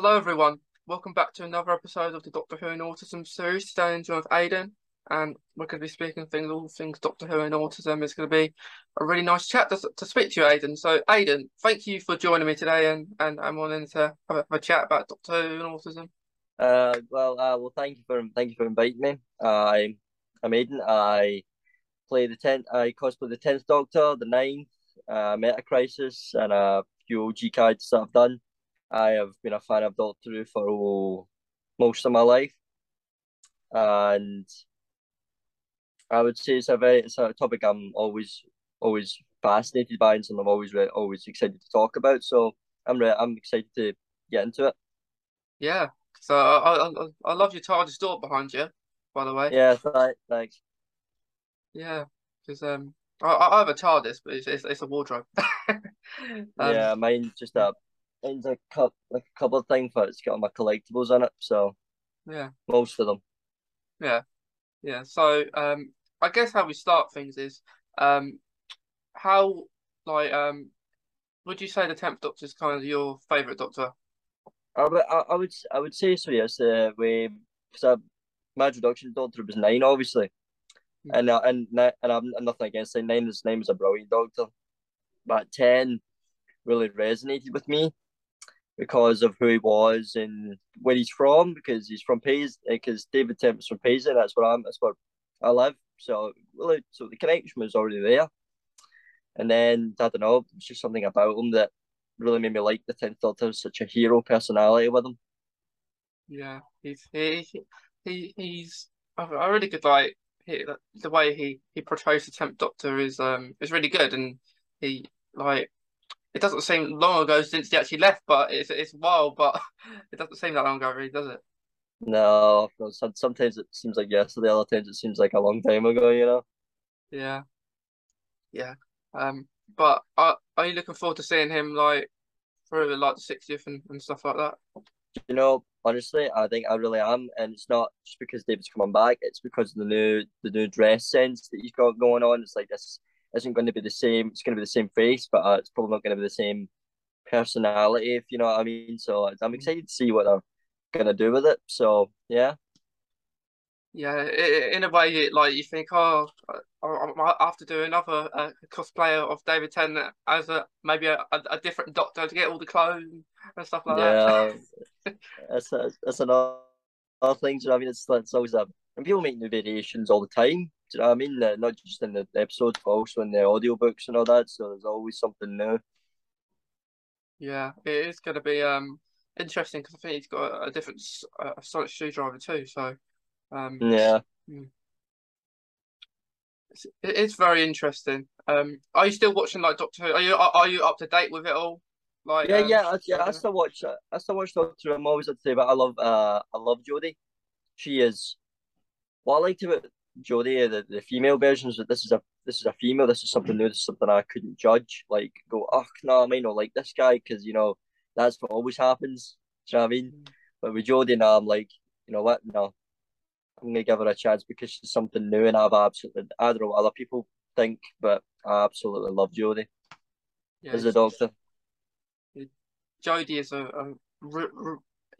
Hello, everyone. Welcome back to another episode of the Doctor Who and Autism series. Today, I'm joined with Aidan, and we're going to be speaking things, all things Doctor Who and autism. It's going to be a really nice chat to, to speak to you, Aidan. So, Aidan, thank you for joining me today, and, and I'm wanting to have a, have a chat about Doctor Who and autism. Uh, well, uh, well, thank you for thank you for inviting me. I, I'm Aidan. I play the tenth. I cosplay the tenth Doctor, the ninth, uh, Meta Crisis, and a few OG cards that I've done. I have been a fan of Doctor Who for oh, most of my life, and I would say it's a very it's a topic I'm always always fascinated by and something I'm always always excited to talk about. So I'm re- I'm excited to get into it. Yeah. So I I, I love your TARDIS door behind you, by the way. Yeah. Th- thanks. Yeah, because um I, I have a TARDIS, but it's it's, it's a wardrobe. um, yeah, mine's just a mine's a cup like a couple of things, but it's got all my collectibles in it. So yeah, most of them. Yeah, yeah. So um, I guess how we start things is um, how like um, would you say the tenth Doctor is kind of your favorite Doctor? I would, I, I would, I would say so. Yes, uh, we because my introduction to Doctor was nine, obviously, mm. and uh, and and I'm nothing against it. Nine is nine is a brilliant Doctor, but ten really resonated with me because of who he was and where he's from. Because he's from Paisley, because David Tennant is from Paisley. That's where I'm. That's where I live. So really, so the connection was already there. And then I don't know, it's just something about him that really made me like the tenth Doctor. Such a hero personality with him. Yeah, he's he, he he's a really good like he, the way he he portrays the tenth Doctor is um is really good, and he like it doesn't seem long ago since he actually left, but it's it's a while, but it doesn't seem that long ago, really, does it? No, sometimes it seems like yesterday, other times it seems like a long time ago, you know? Yeah. Yeah. Um, but are, are you looking forward to seeing him like for like the 60th and, and stuff like that? You know, honestly, I think I really am, and it's not just because David's coming back. It's because of the new the new dress sense that he's got going on. It's like this isn't going to be the same. It's going to be the same face, but uh, it's probably not going to be the same personality, if you know what I mean. So I'm mm-hmm. excited to see what they're gonna do with it. So yeah. Yeah, in a way, like you think, oh, I have to do another uh, cosplayer of David Tennant as a maybe a, a, different Doctor to get all the clones and stuff like yeah, that. that's that's another thing. You know I mean, it's it's always a and people make new variations all the time. Do you know what I mean? Uh, not just in the episodes, but also in the audiobooks and all that. So there's always something new. Yeah, it is going to be um interesting because I think he's got a different uh, Sonic screwdriver too. So, um, yeah, hmm. it's, it is very interesting. Um, are you still watching like Doctor Who? Are you are, are you up to date with it all? Like, yeah, um, yeah, I, yeah. I still watch. I still watch Doctor. Who. I'm always up to date, but I love. Uh, I love Jodie. She is. What I liked about Jodie, uh, the, the female versions, that this is a this is a female. This is something new. This is something I couldn't judge. Like go, oh no, I might not like this guy because you know that's what always happens. Do you know what I mean? Mm. But with Jodie now, I'm like, you know what? No, I'm gonna give her a chance because she's something new, and I've absolutely I don't know what other people think, but I absolutely love Jodie yeah, as a doctor. Jodie is a, a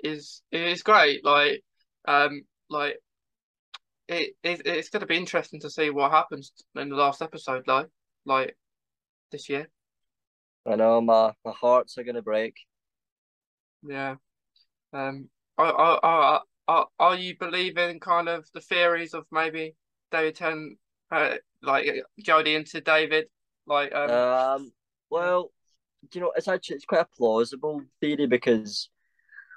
is is great. Like um like it, it it's going to be interesting to see what happens in the last episode, like like this year. I know my my hearts are going to break. Yeah. Um. Are, are are are are you believing kind of the theories of maybe David Ten, uh, like Jodie into David, like um. Um. Well, you know, it's actually it's quite a plausible theory because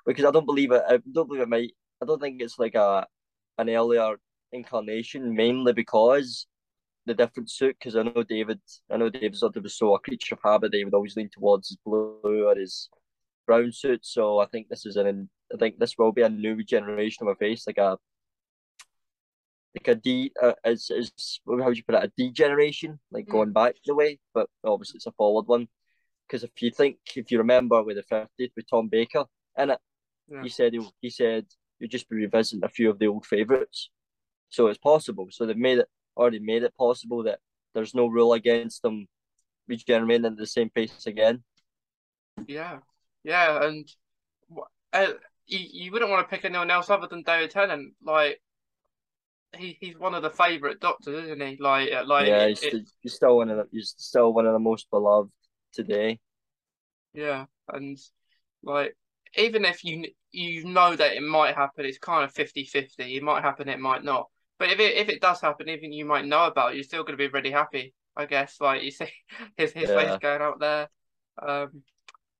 because I don't believe it. I don't believe it might. I don't think it's like a an earlier incarnation, mainly because the different suit. Because I know David, I know David sort of was so a creature of habit. They would always lean towards his blue or his brown suit. So I think this is an I think this will be a new generation of a face, like a like a D uh, is is how would you put it a D generation, like mm. going back the way, but obviously it's a forward one. Because if you think, if you remember with the 50th with Tom Baker in it, yeah. he said he, he said you'd just be revisiting a few of the old favourites. So it's possible. So they've made it already made it possible that there's no rule against them regenerating into the same pace again. Yeah, yeah, and uh, you, you wouldn't want to pick anyone else other than David Tennant. Like he he's one of the favorite doctors, isn't he? Like uh, like yeah, he's, it, he's still one of the he's still one of the most beloved today. yeah, and like even if you you know that it might happen, it's kind of 50-50. It might happen, it might not. But if it if it does happen, even you might know about, it, you're still going to be really happy. I guess like you see his his Yeah. face going out there. Um,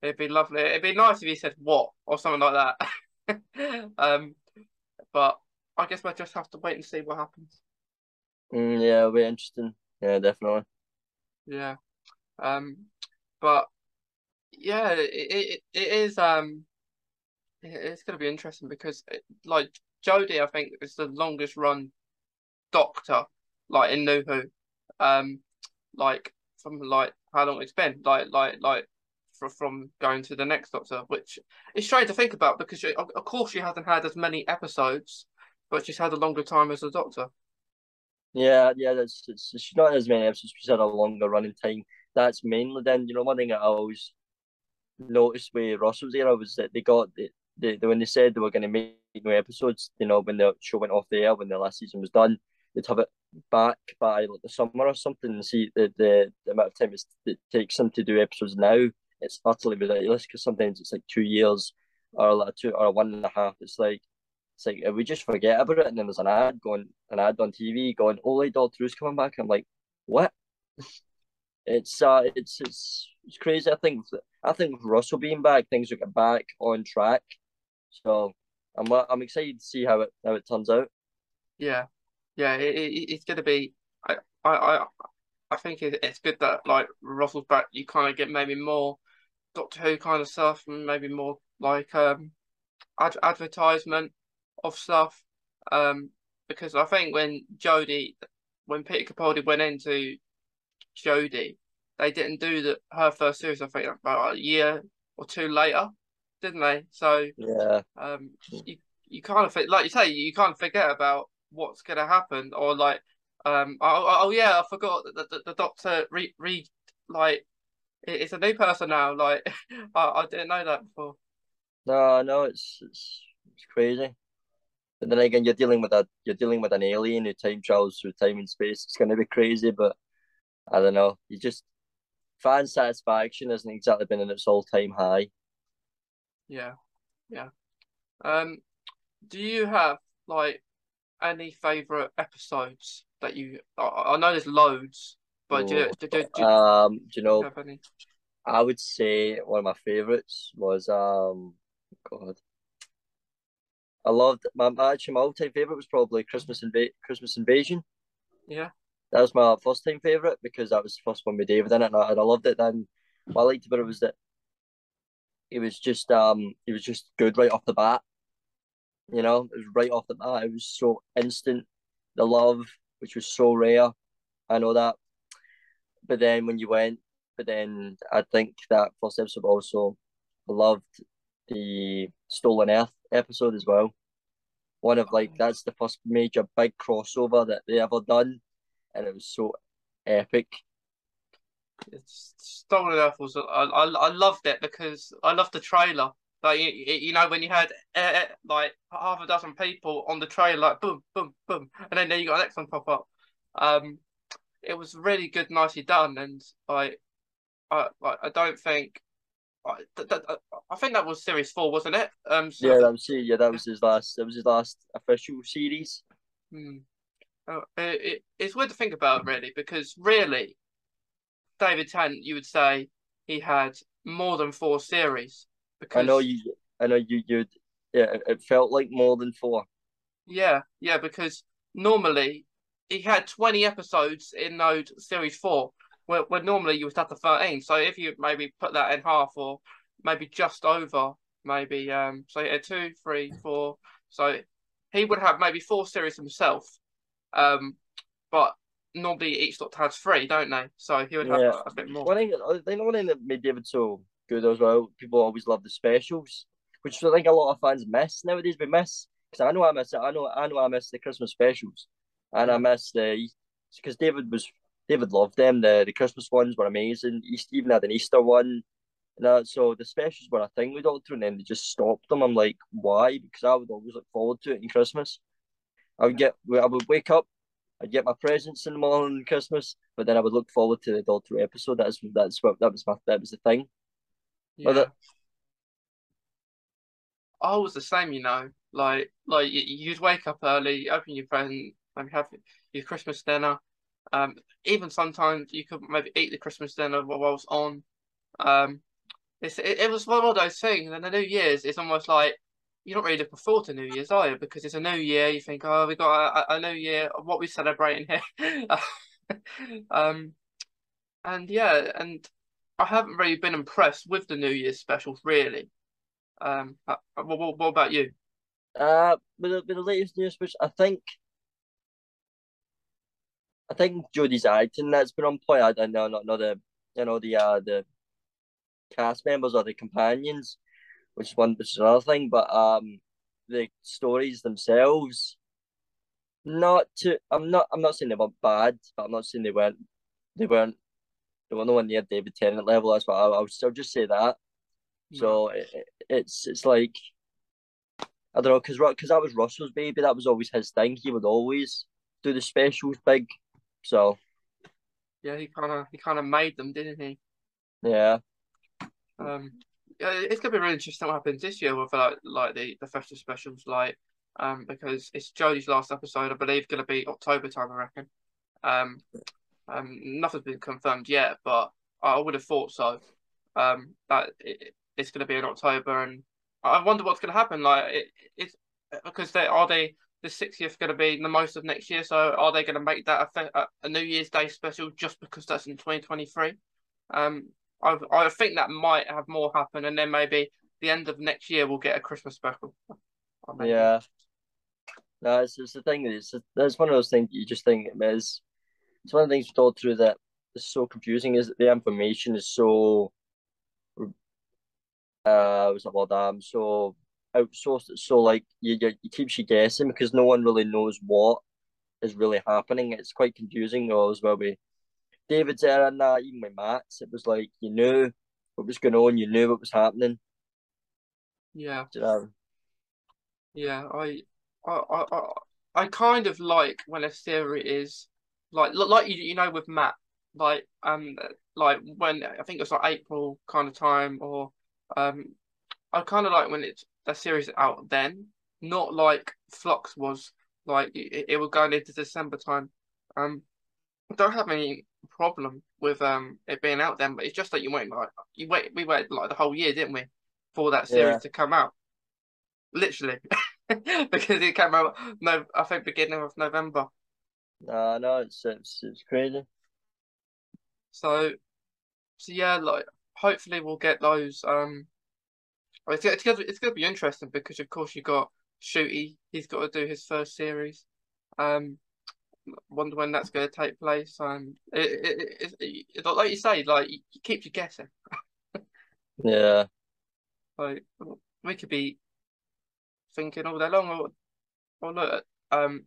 it'd be lovely. It'd be nice if he said what or something like that. um, but I guess we'll just have to wait and see what happens. Mm, yeah, it'll be interesting. Yeah, definitely. Yeah. Um, but yeah, it it, it is um it's going to be interesting because it, like Jody, I think is the longest run Doctor like in New Who. Um, like from like how long it's been, like like like for, from going to the next Doctor, which is strange to think about because she, of course she hasn't had as many episodes, but she's had a longer time as a Doctor. Yeah, yeah, that's it's, she's not as many episodes. She's had a longer running time. That's mainly then. You know, one thing I always noticed with Russell's era was that they got the, the when they said they were going to make new episodes. You know, when the show went off the air, when the last season was done, they'd have it back by like the summer or something, and see the the, the amount of time it takes them to do episodes now. It's utterly ridiculous because sometimes it's like two years or like two or one and a half. It's like it's like we just forget about it, and then there's an ad going, an ad on TV going, "Oh, like Doctor Who's coming back." I'm like, what? It's uh, it's it's it's crazy. I think I think with Russell being back, things will get back on track. So I'm I'm excited to see how it how it turns out. Yeah, yeah, it, it, it's going to be. I I I I think it, it's good that like Russell's back. You kind of get maybe more Doctor Who kind of stuff, and maybe more like um ad advertisement of stuff. Um, because I think when Jodie, when Peter Capaldi went into Jodie, they didn't do the her first series. I think about a year or two later, didn't they? So Yeah, um, you you kind of like you say you can't forget about what's going to happen or like um oh, oh, oh yeah I forgot that the, the, the doctor re, re like it's a new person now like I, I didn't know that before no, no, it's it's it's crazy. But then again, you're dealing with a you're dealing with an alien who time travels through time and space. It's gonna be crazy, but I don't know. You just fan satisfaction hasn't exactly been in its all time high. yeah yeah um do you have like any favorite episodes that you I, I know there's loads but do, you- do, do, do Um, do you know, I would say one of my favorites was um, God, I loved my my- actually my all time favorite was probably Christmas Inva- Christmas Invasion. yeah That was my first time favorite because that was the first one with David in it, and I, and I loved it. Then what I liked about it was that it was just um, it was just good right off the bat. You know, it was right off the bat. It was so instant. The love, which was so rare, I know that. But then when you went, but then I think that first episode also I loved the Stolen Earth episode as well. One of like oh. that's the first major big crossover that they ever done, and it was so epic. It's Stolen Earth was I, I I loved it because I loved the trailer. Like you, you know when you had uh, like half a dozen people on the trailer, like boom, boom, boom, and then, then you got the next one pop up. Um, it was really good, nicely done, and I, I, I I don't think, I, th th I think that was series four, wasn't it? Um, so, Yeah, that was. Yeah, that was his last. That was his last official series. Hmm. Oh, it, it's weird to think about, really, because really, David Tennant, you would say he had more than four series. Because I know you. I know you. You. Yeah, it, felt like more than four. Yeah, yeah, because normally he had 20 episodes in those series four, where, where normally you would have to 13. So if you maybe put that in half or maybe just over, maybe, um, so yeah, two, three, four. So he would have maybe four series himself. Um, but normally each doctor has three, don't they? So he would have Yeah. a, a bit more. Thing, I think thing that made David so good as well. People always love the specials, which I think a lot of fans miss nowadays. We miss because I know I miss it. I know I know I miss the Christmas specials, and I miss the because David was David loved them. The the Christmas ones were amazing. He even had an Easter one. And that so the specials were a thing with Doctor, and then they just stopped them. I'm like, why? Because I would always look forward to it in Christmas. I would get, I would wake up, I'd get my presents in the morning on Christmas, but then I would look forward to the Doctor episode. That's that's what that was my that was the thing. Yeah. the- I was the same, you know. Like, like you'd wake up early, open your present, maybe have your Christmas dinner. Um, even sometimes you could maybe eat the Christmas dinner while it's on. Um, it's it, it was one of those things. And the New Year's is almost like you're not really looking forward to New Year's, are you? Because it's a new year. You think, oh, we got a, a new year. What we celebrating here? um, and yeah, and I haven't really been impressed with the New Year's specials, really. Um, uh, what, what, what about you? Uh, with the, with the latest news, which I think, I think Jodie's acting that's been on point. I don't know, not not the you know the uh the cast members or the companions, which is one which is another thing. But um, the stories themselves, not to. I'm not. I'm not saying they weren't bad, but I'm not saying they weren't. They weren't. Were nowhere near David Tennant level. That's what I, I would still just say that. So it, it's it's like I don't know because because that was Russell's baby. That was always his thing. He would always do the specials big. So yeah, he kind of he kind of made them, didn't he? yeah, Um, yeah, it's gonna be really interesting what happens this year with like like the the festive specials, like um because it's Jodie's last episode, I believe, gonna be October time, I reckon. Um, um, nothing's been confirmed yet, but I would have thought so. Um, that it, it's gonna be in October, and I wonder what's gonna happen. Like, it, it's because they are they the 60th going to be the most of next year. So are they going to make that a, a, New Year's Day special just because that's in 2023? Um, I I think that might have more happen, and then maybe the end of next year we'll get a Christmas special. Yeah. No, it's, it's the thing. It's that's one of those things you just think is. It's one of the things we thought through that is so confusing. Is that the information is so. Uh, what's that word? Um, so outsourced. It's so like you, you it keeps you guessing because no one really knows what is really happening. It's quite confusing. Or as well with David's era and that, even with Matt's, it was like you knew what was going on, you knew what was happening. yeah, You know? yeah. I I I I, I kind of like when a theory is like like you you know with Matt, like um like when I think it was like April kind of time, or um I kind of like when it's the series out then, not like Flux was like it, it was going into December time. Um, I don't have any problem with um it being out then, but it's just that you wait like you wait we waited like the whole year, didn't we, for that series Yeah. to come out? Literally, because it came out no, I think beginning of November. No, it's it's it's crazy. So, so yeah, like hopefully we'll get those. Um, it's it's gonna it's gonna be interesting because of course you got Ncuti. He's got to do his first series. Um, wonder when that's going to take place. Um, it, it, it, it, like you say, like it keeps you guessing. Yeah. Like we could be thinking all day long. Or, or look, um,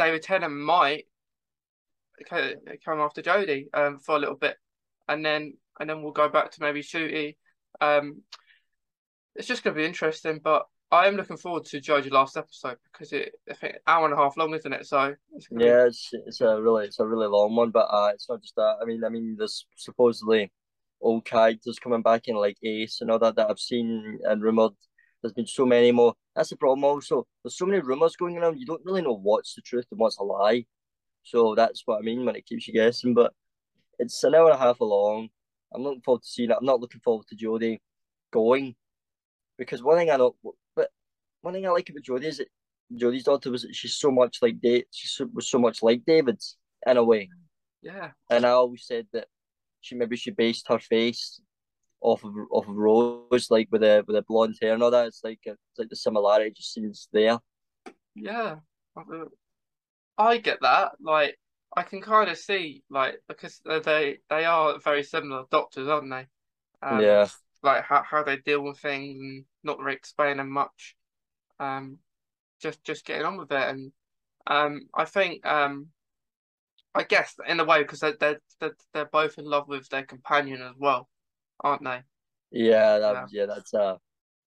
David Tennant might come after Jodie um for a little bit, and then and then we'll go back to maybe Ncuti. Um, it's just going to be interesting, but I am looking forward to Jodie's last episode because it I think hour and a half long, isn't it? So it's gonna be- Yeah, it's it's a really it's a really long one, but uh, it's not just that. I mean, I mean, there's supposedly old characters coming back in like Ace and all that that I've seen and rumored. There's been so many more. That's the problem. Also, there's so many rumors going around. You don't really know what's the truth and what's a lie. So that's what I mean when it keeps you guessing. But it's an hour and a half long. I'm looking forward to seeing it. I'm not looking forward to Jodie going because one thing I know, but one thing I like about Jodie is that Jodie's Doctor was she's so much like Dave. She so- was so much like David's in a way. yeah, And I always said that she maybe she based her face off of off of Rose, like with a with the blonde hair and all that. It's like it's like the similarity just seems there. yeah. I get that. Like I can kind of see like because they they are very similar doctors, aren't they? Um, yeah, like how, how they deal with things and not really explaining much. Um, just just getting on with it, and um, I think um, I guess in a way because they they're, they're they're both in love with their companion as well, aren't they? Yeah, that Yeah. yeah. That's uh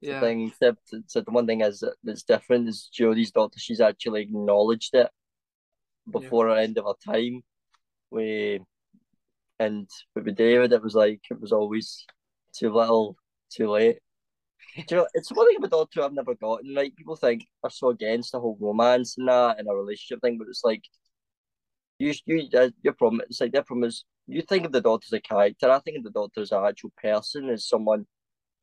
the Yeah, thing. Except so the one thing is that- that's different is Jodie's Doctor. She's actually acknowledged it before the end of her time. We and with David, it was like it was always too little, too late. Do you know, it's one thing about Doctor I've never gotten. Like people think are so against the whole romance and that and a relationship thing, but it's like you you uh, your problem. It's like their problem is you think of the Doctor as a character. I think of the Doctor as an actual person, as someone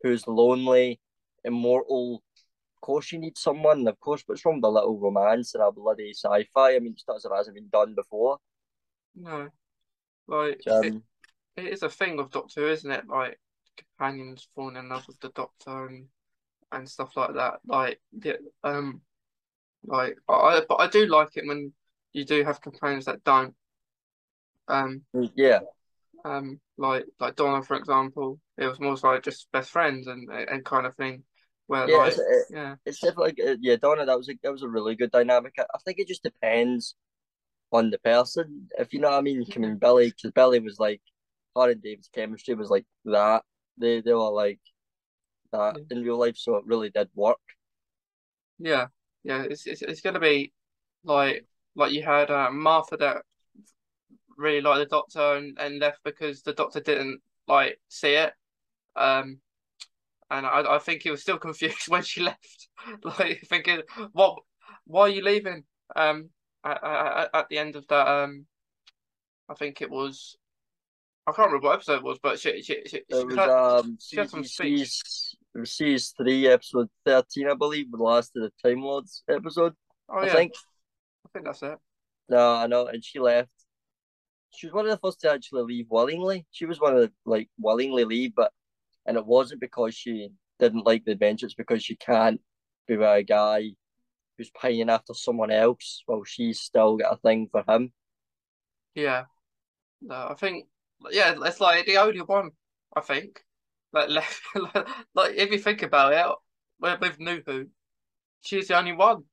who's lonely, immortal. Of course, you need someone. Of course, what's wrong with a little romance and a bloody sci-fi? I mean, it's not as it hasn't been done before. no, like it, Um, it is a thing with Doctor Who, isn't it? Like companions falling in love with the Doctor and and stuff like that. Like the um, like I but I do like it when you do have companions that don't. Um, yeah, um, like like Donna, for example, it was more like just best friends and and kind of thing, where yeah. like It's, it, yeah, it's definitely yeah, Donna. That was a that was a really good dynamic. I, I think it just depends on the person, if you know what I mean. I mean, Billie, because Billie was like, her and David's chemistry was like that. They they were like that Yeah. in real life, so it really did work. yeah, yeah. It's it's it's gonna be like like you had uh, Martha that really liked the Doctor and, and left because the Doctor didn't like see it. Um, and I I think he was still confused when she left, like thinking, what, why are you leaving? Um, at, at, at the end of that, um, I think it was. I can't remember what episode it was, but she she she, she was had, um she had some speech. CBC's it was series three, episode thirteen, I believe, the last of the Time Lords episode. Oh I yeah, think. Think that's it. No, I know, and she left. She was one of the first to actually leave willingly. She was one of the like willingly leave, but and it wasn't because she didn't like the adventure. It's because she can't be with a guy who's pining after someone else while she's still got a thing for him. Yeah, no, I think yeah, it's like the only one. I think like left like, if you think about it, with, with Who, she's the only one.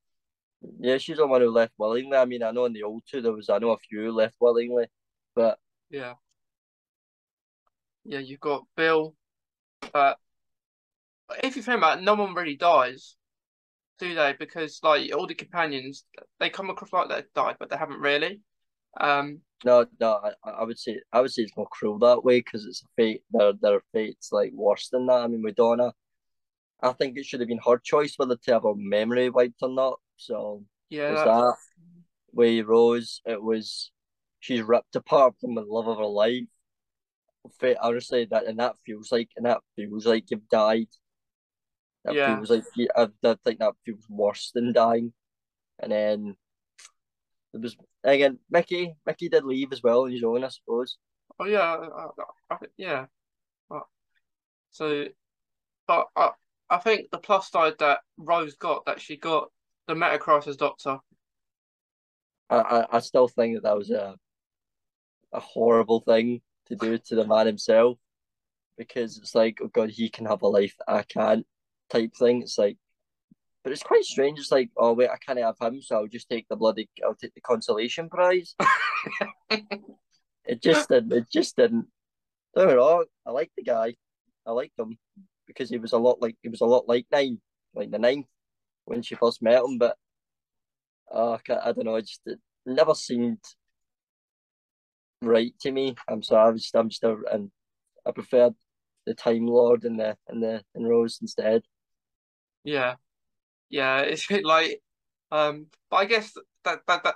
Yeah, she's the one who left willingly. I mean, I know in the Old Who there was I know a few left willingly, but Yeah, yeah. You've got Bill. but if you think about it, no one really dies, do they? Because like all the companions, they come across like they've died, but they haven't really. Um, no, no, I, I would say I would say it's more cruel that way because it's a fate. Their their fate's like worse than that. I mean, with Donna, I think it should have been her choice whether to have her memory wiped or not. So yeah, there's that. Way Rose, it was she's ripped apart from the love of her life. Honestly, that and that feels like and that feels like you've died. That Yeah. feels like I, I think that feels worse than dying. And then there was again Mickey. Mickey did leave as well on his own, I suppose. oh yeah, I, I, I, yeah. Uh, so, but I, I think the plus side that Rose got that she got the Metacrisis Doctor. I, I, I still think that that was a a horrible thing to do to the man himself because it's like, oh god, he can have a life that I can't type thing. It's like, but it's quite strange. It's like, oh wait, I can't have him, so I'll just take the bloody, I'll take the consolation prize. it just didn't. It just didn't. Don't get wrong. I like the guy. I liked him because he was a lot like he was a lot like nine, like the ninth when she first met him. But uh, I, don't know. It just it never seemed right to me. I'm sorry. I was just, I'm just a, and I preferred the Time Lord and the and the and Rose instead. Yeah, yeah. It's like, um, but I guess that that that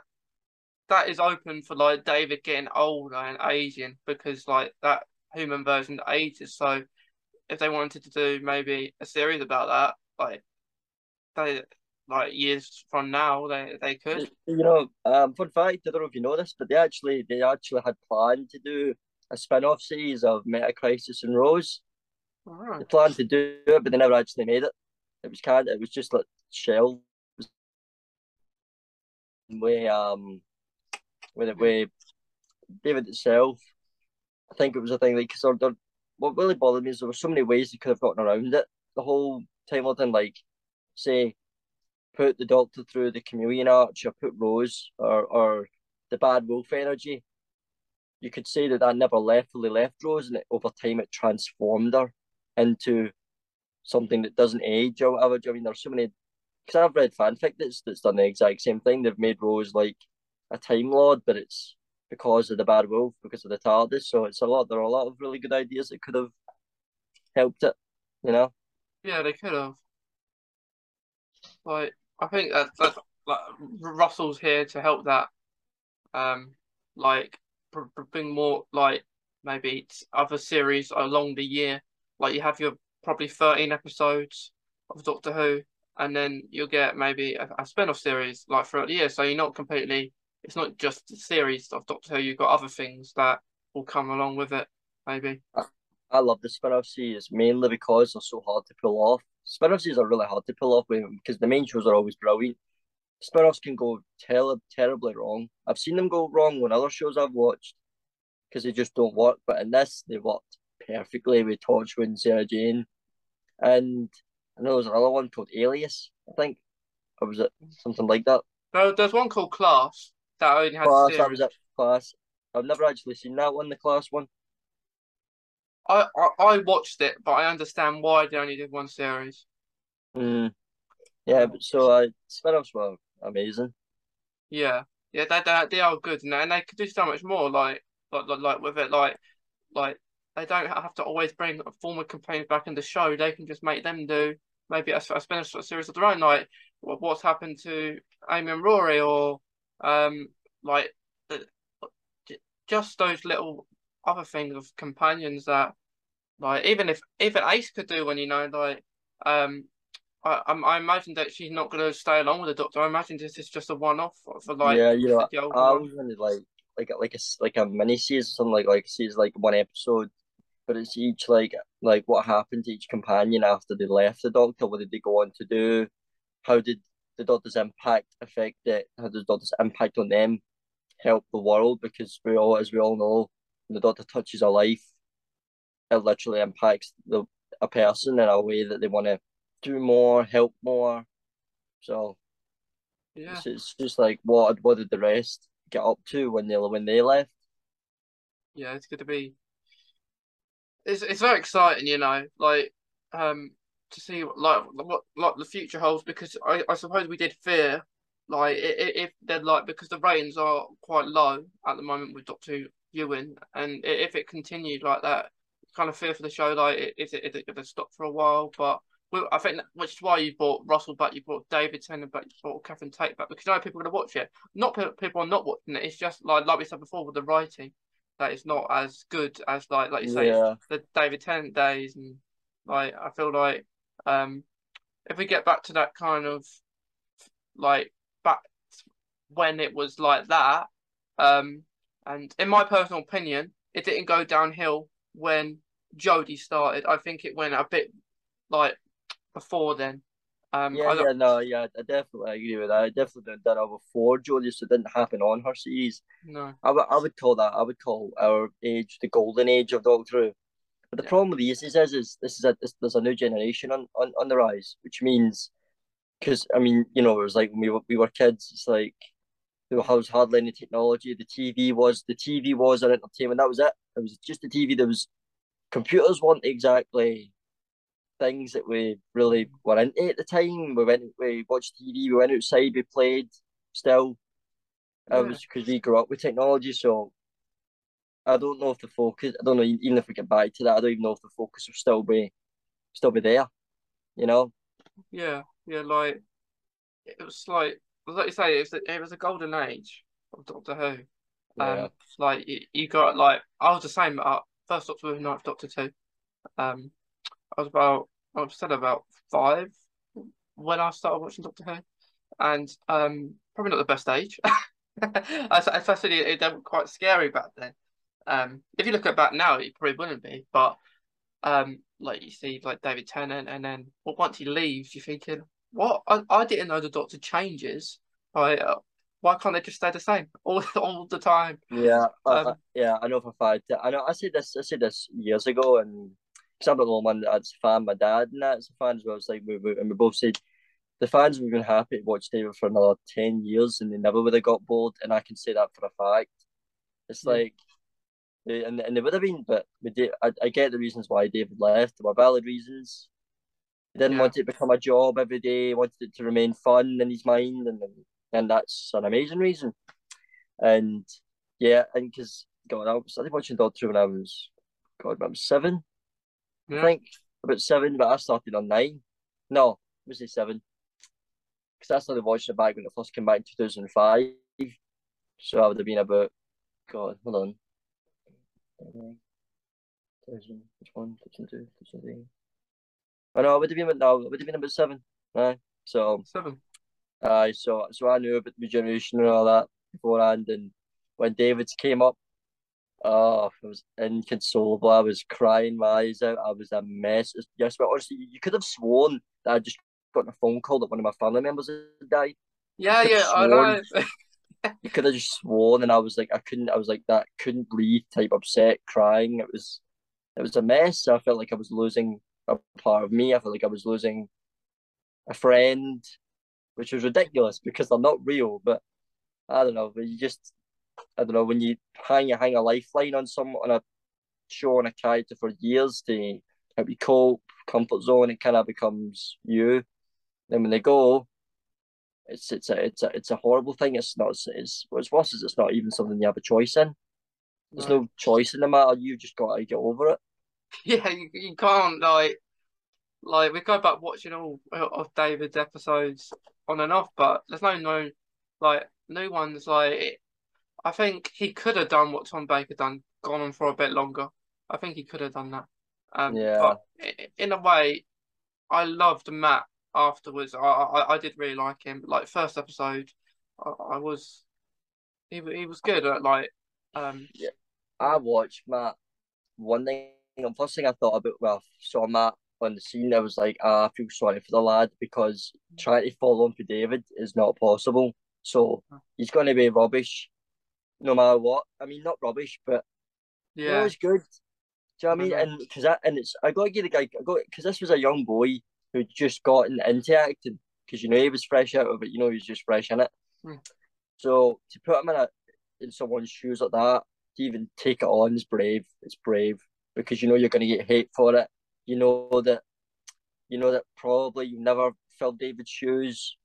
that is open for like David getting older and aging because like that human version ages. So if they wanted to do maybe a series about that, like they like years from now, they they could. You know, um, fun fact. I don't know if you know this, but they actually they actually had planned to do a spin-off series of Meta Crisis and Rose. They planned to do it, but they never actually made it. It was kind. It was just like shelved. Way um, with it way David itself. I think it was a thing like because what really bothered me is there were so many ways they could have gotten around it. The whole time thing, like say, put the Doctor through the Chameleon Arch, or put Rose, or or the Bad Wolf energy. You could say that that never left fully left Rose, and over time it transformed her. into something that doesn't age or whatever. I mean, there's so many. Because I've read fanfic that's that's done the exact same thing. They've made Rose like a Time Lord, but it's because of the Bad Wolf, because of the TARDIS. So it's a lot. There are a lot of really good ideas that could have helped it. You know. Yeah, they could have. Like, I think that, that like Russell's here to help that. Um, like bring more like maybe other series along the year. Like you have your probably thirteen episodes of Doctor Who, and then you'll get maybe a, a spin-off series like throughout the year. So you're not completely. It's not just the series of Doctor Who. You've got other things that will come along with it. Maybe. I love the spin-off series mainly because they're so hard to pull off. Spin-off series are really hard to pull off because the main shows are always brilliant. Spin-offs can go ter- terribly wrong. I've seen them go wrong on other shows I've watched because they just don't work. But in this, they worked perfectly with Torchwood and Sarah Jane. And I know there's another one called Alias, I think. Or was it something like that? No, there's one called Class that only has Class, that was it. Class. I've never actually seen that one, the Class one. I, I, I watched it, but I understand why they only did one series. Mm. Yeah, but so uh, spin-offs were amazing. Yeah, yeah, they they, they are good, and they, and they could do so much more. Like like like, like with it, like like they don't have to always bring former companions back in the show. They can just make them do maybe a, a spin-off series of their own. Like what's happened to Amy and Rory, or um like just those little other things of companions that like even if even Ace could do when you know like um I I imagine that she's not going to stay along with the Doctor. I imagine this is just a one off for like yeah you know I was gonna like like like a like a mini series something like like series like one episode, but it's each like like what happened to each companion after they left the Doctor. What did they go on to do? How did the Doctor's impact affect it? How does the Doctor's impact on them help the world? Because we all, as we all know, the Doctor touches a life, it literally impacts the a person in a way that they want to do more, help more. So yeah, it's, it's just like what what did the rest get up to when they when they left? Yeah, it's going to be. It's it's very exciting, you know, like um to see like what like the future holds because I, I suppose we did fear like if they're like because the ratings are quite low at the moment with Doctor Who viewing and if it continued like that kind of fear for the show like is it is it going to stop for a while but I think which is why you brought Russell back, you brought David Tennant back, you brought Catherine Tate back because you know people are going to watch it. Not people are not watching it. It's just like like we said before with the writing that it's not as good as like like you say yeah. the David Tennant days and like I feel like um if we get back to that kind of like back when it was like that um and in my personal opinion it didn't go downhill when Jodie started. I think it went a bit like before then. Um, yeah, yeah, no, yeah, I definitely agree with that. I definitely did that before Jodie, so it didn't happen on her series. No, I would, I would call that. I would call our age the golden age of Doctor Who. But the yeah. problem with these is, is, is this is a this, there's a new generation on, on, on the rise, which means because I mean, you know, it was like when we were, we were kids. It's like there was hardly any technology. The TV was the TV was an entertainment. That was it. It was just the TV. There was computers weren't exactly things that we really were into at the time. We went, we watched TV, we went outside, we played. Still, yeah. it was because we grew up with technology. So I don't know if the focus. I don't know even if we get back to that. I don't even know if the focus will still be, still be there. You know. Yeah, yeah. Like it was like like you say, it was a, it was a golden age of Doctor Who. Um, yeah. like you, you got like I was the same. Uh, first Doctor Who, ninth Doctor Two. Um, I was about I was still about five when I started watching Doctor Who, and um, probably not the best age. Especially it, it quite scary back then. Um, if you look at back now, it probably wouldn't be. But um, like you see, like David Tennant, and then well, once he leaves, you're thinking, what? I, I didn't know the Doctor changes. Right? Uh, why can't they just stay the same all, all the time? Yeah, um, uh, yeah, I know for a fact. I know I said this. I said this years ago, and because I'm the only one that's a fan. My dad and that's a fan as well. It's like we, we, and we both said the fans would have been happy to watch David for another ten years, and they never would have got bored. And I can say that for a fact. It's yeah. like and and they would have been, but we did. I, I get the reasons why David left. There were valid reasons. Didn't Yeah. want it to become a job every day. He wanted it to remain fun in his mind, and and that's an amazing reason. And yeah, and because God, I was I started watching Doctor when I was God, I was seven, I think about seven, but I started on nine. No, was it seven? Because I started watching it back when it first came back in two thousand and five. So I would have been about God, hold on. Thousand, one, thousand two, thousand three. I know, I would have been about no, it would have been about seven. Aye. So Seven. Aye, so so I knew about the generation and all that beforehand, and when David's came up, oh, it was inconsolable. I was crying my eyes out. I was a mess. Yes, but honestly, you could have sworn that I just got a phone call that one of my family members had died. Yeah, yeah, I know. You could have just sworn, and I was like, I couldn't. I was like that, couldn't breathe, type upset, crying. It was, it was a mess. I felt like I was losing a part of me. I felt like I was losing a friend, which was ridiculous because they're not real. But I don't know. But you just, I don't know, when you hang you hang a lifeline on some on a show on a character for years to help you cope, comfort zone, it kind of becomes you. Then when they go, it's it's a it's a it's a horrible thing. It's not. It's what's worse is it's not even something you have a choice in. There's no choice in the matter. You've just got to get over it. Yeah, you, you can't like like we go back watching all of David's episodes on and off, but there's no no like new ones. Like I think he could have done what Tom Baker done, gone on for a bit longer. I think he could have done that. Um, Yeah. but in a way, I loved Matt afterwards. I I, I did really like him. Like first episode, I, I was he he was good at like um Yeah, I watched Matt. One thing, the first thing I thought about when I saw Matt on the scene, I was like, ah, I feel sorry for the lad because trying to follow on for David is not possible. So he's going to be rubbish, no matter what. I mean, not rubbish, but you know, yeah it's good. Do you know what I mean? And because that, and it's, I got to give the guy, I got because this was a young boy who just got in- into acting because you know he was fresh out of it. You know, he was just fresh in it. Mm. So to put him in a in someone's shoes like that, to even take it on is brave. It's brave because you know you're going to get hate for it. You know that, you know that probably you've never filled David's shoes,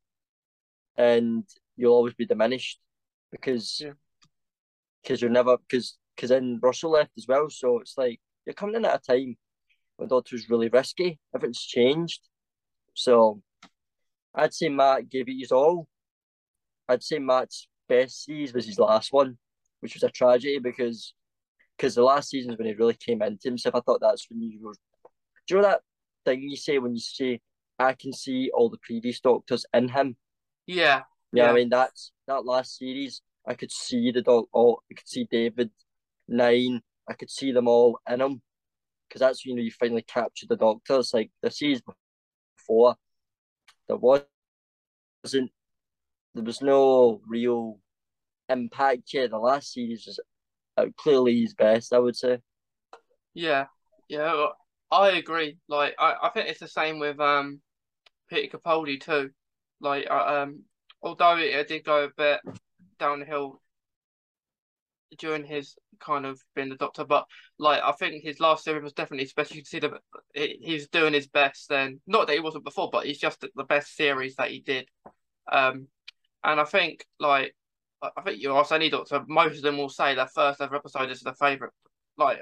and you'll always be diminished because Yeah. because you're never because because then Russell left as well. So it's like you're coming in at a time when Doctor's really risky. Everything's changed. So I'd say Matt gave it his all. I'd say Matt's best series was his last one, which was a tragedy because because the last season is when he really came into himself. I thought that's when you were. Do you know that thing you say when you say, "I can see all the previous Doctors in him"? yeah Yeah, Yeah. I mean that's that last series. I could see the dog. All I could see David, nine. I could see them all in him, because that's when you know you finally captured the Doctor. It's like the series before, there wasn't. There was no real impact yet. The last series was clearly his best. I would say. Yeah, yeah, I agree. Like, I, I think it's the same with um Peter Capaldi too. Like, I, um, although it, did go a bit downhill during his kind of being the Doctor, but like, I think his last series was definitely special. You can see that he- he's doing his best. Then, not that he wasn't before, but he's just the best series that he did. Um, and I think like. I think you ask any doctor, most of them will say their first ever episode is their favourite. Like,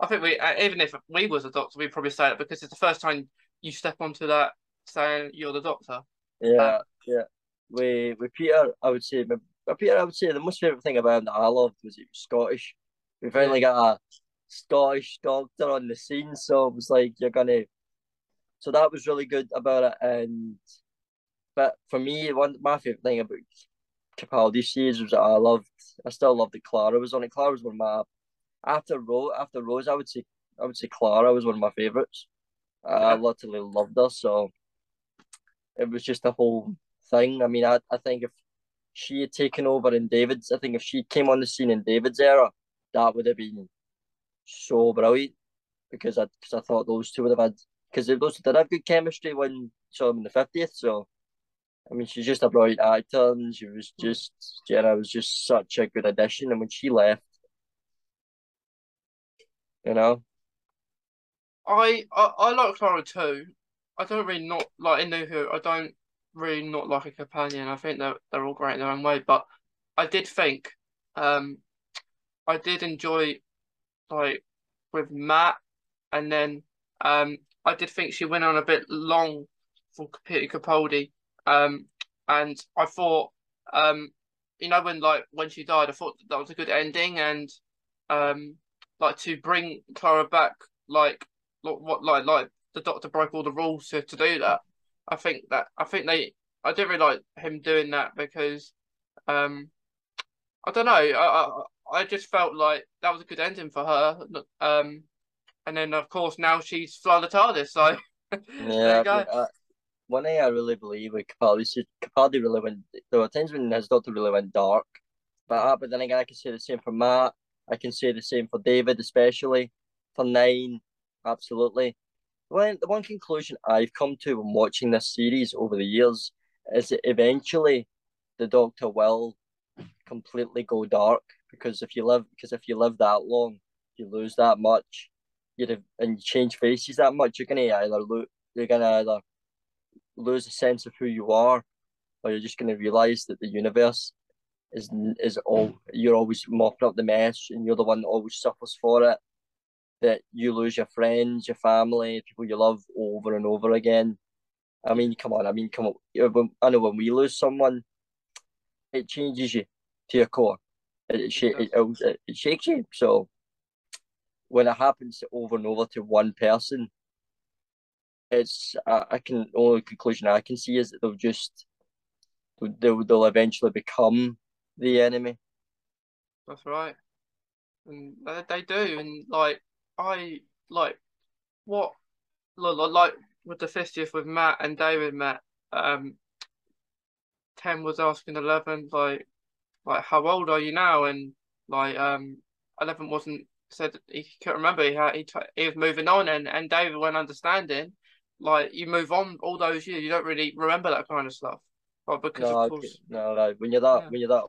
I think we, uh, even if we was a doctor, we'd probably say it because it's the first time you step onto that saying you're the doctor. Yeah, yeah. With with Peter, I would say, with Peter, I would say the most favorite thing about him that I loved was he was Scottish. We finally got a Scottish doctor on the scene, so it was like you're gonna. So that was really good about it, and but for me, one my favorite thing about Capaldi's series was I loved. I still loved that Clara was on it. Clara was one of my after Rose. After Rose, I would say I would say Clara was one of my favorites. I uh, literally loved her, so it was just a whole thing. I mean, I, I think if she had taken over in David's, I think if she came on the scene in David's era, that would have been so brilliant because I because I thought those two would have had because those did have good chemistry when saw them in the fiftieth. So, I mean, she's just a brilliant actor, and she was just Jenna was just such a good addition. And when she left, You know. I, I I like Clara too. I don't really not like in Who. I don't really not like a companion. I think they're they're all great in their own way. But I did think, um, I did enjoy like with Matt, and then um, I did think she went on a bit long for Peter Capaldi. Um, and I thought, um, you know, when like when she died, I thought that was a good ending, and um, like to bring Clara back, like what like like the Doctor broke all the rules to to do that. I think that I think they I didn't really like him doing that because um I don't know I I, I just felt like that was a good ending for her um and then of course now she's flying the TARDIS so yeah uh, one thing I really believe with Capaldi Capaldi really went there were times when his Doctor really went dark but uh, but then again I can say the same for Matt I can say the same for David especially for Nine absolutely. One, the one conclusion I've come to when watching this series over the years is that eventually the Doctor will completely go dark because if you live because if you live that long, you lose that much, you have and you change faces that much, you're gonna either lo- you're gonna either lose a sense of who you are, or you're just gonna realize that the universe is is all you're always mopping up the mess and you're the one that always suffers for it that you lose your friends, your family, people you love over and over again. I mean, come on. I mean, come on. I know when we lose someone, it changes you to your core. It, it, it, it, it shakes you. So when it happens over and over to one person, it's I, I can only conclusion I can see is that they'll just they'll they'll eventually become the enemy. That's right, and they, do, and like I like what like with the fiftieth with Matt and David Matt. Um, ten was asking eleven like like how old are you now? And like um eleven wasn't said he couldn't remember. He had he, he was moving on, and and David went understanding. Like you move on all those years, you don't really remember that kind of stuff. But because no, of course, no, no. When you're that yeah. when you're that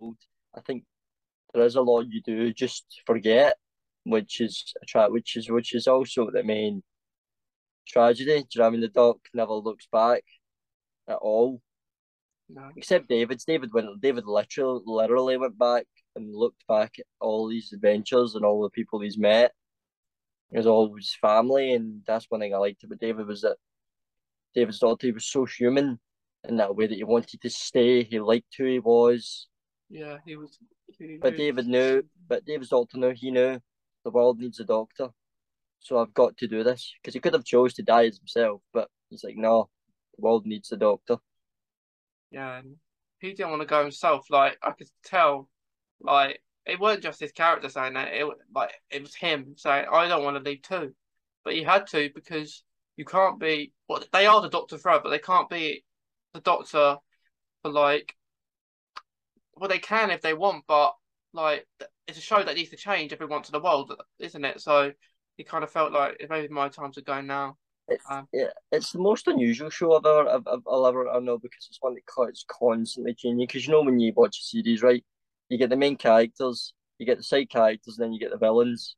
old, I think there is a lot you do just forget which is a tra- which is which is also the main tragedy. Do you know I mean? The doc never looks back at all. No. Except David's. David went. David literally, literally went back and looked back at all these adventures and all the people he's met. It was all his family, and that's one thing I liked about David was that David's Doctor he was so human in that way that he wanted to stay. He liked who he was. Yeah, he was. He but David knew. But David's Doctor knew. He knew the world needs a doctor, so I've got to do this because he could have chose to die as himself, but he's like, no, the world needs a doctor. Yeah, and he didn't want to go himself. Like I could tell, like it wasn't just his character saying that. It like it was him saying, "I don't want to leave too," but he had to because you can't be. Well, they are the Doctor forever, but they can't be the Doctor for like. Well, they can if they want, but like it's a show that needs to change every once in a while, isn't it? So he kind of felt like it maybe my time to go now. It's um, yeah, it's the most unusual show I've ever I've, I've ever I know because it's one that it's constantly changing. Because you know when you watch a series, right, you get the main characters, you get the side characters, and then you get the villains,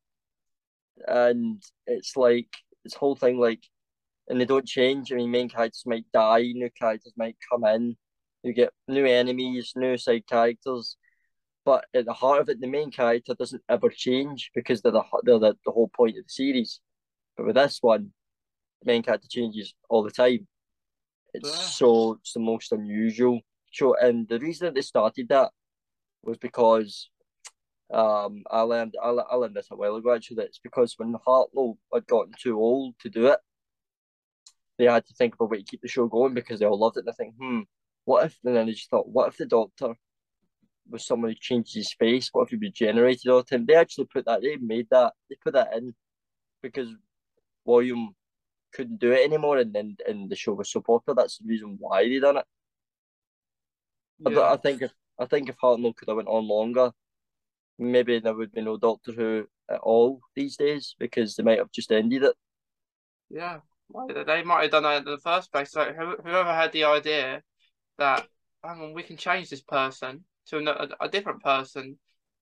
and it's like this whole thing like, and they don't change. I mean, main characters might die, new characters might come in, you get new enemies, new side characters, but at the heart of it, the main character doesn't ever change because they're the they're the, the whole point of the series. But with this one, the main character changes all the time. It's yeah. so it's the most unusual show, and the reason that they started that was because um I learned I, I learned this a while ago actually. That it's because when Hartnell had gotten too old to do it, they had to think of a way to keep the show going because they all loved it. And I think, hmm, what if? And then they just thought, what if the Doctor was someone who changes his face? What if he regenerated all the time? They actually put that. They made that. They put that in because William couldn't do it anymore, and then and the show was so popular. That's the reason why they done it. Yeah. I, I think if I think if Hartnell could have went on longer, maybe there would be no Doctor Who at all these days because they might have just ended it. Yeah, they might have done that in the first place. So whoever had the idea that hang on, we can change this person to a, a different person.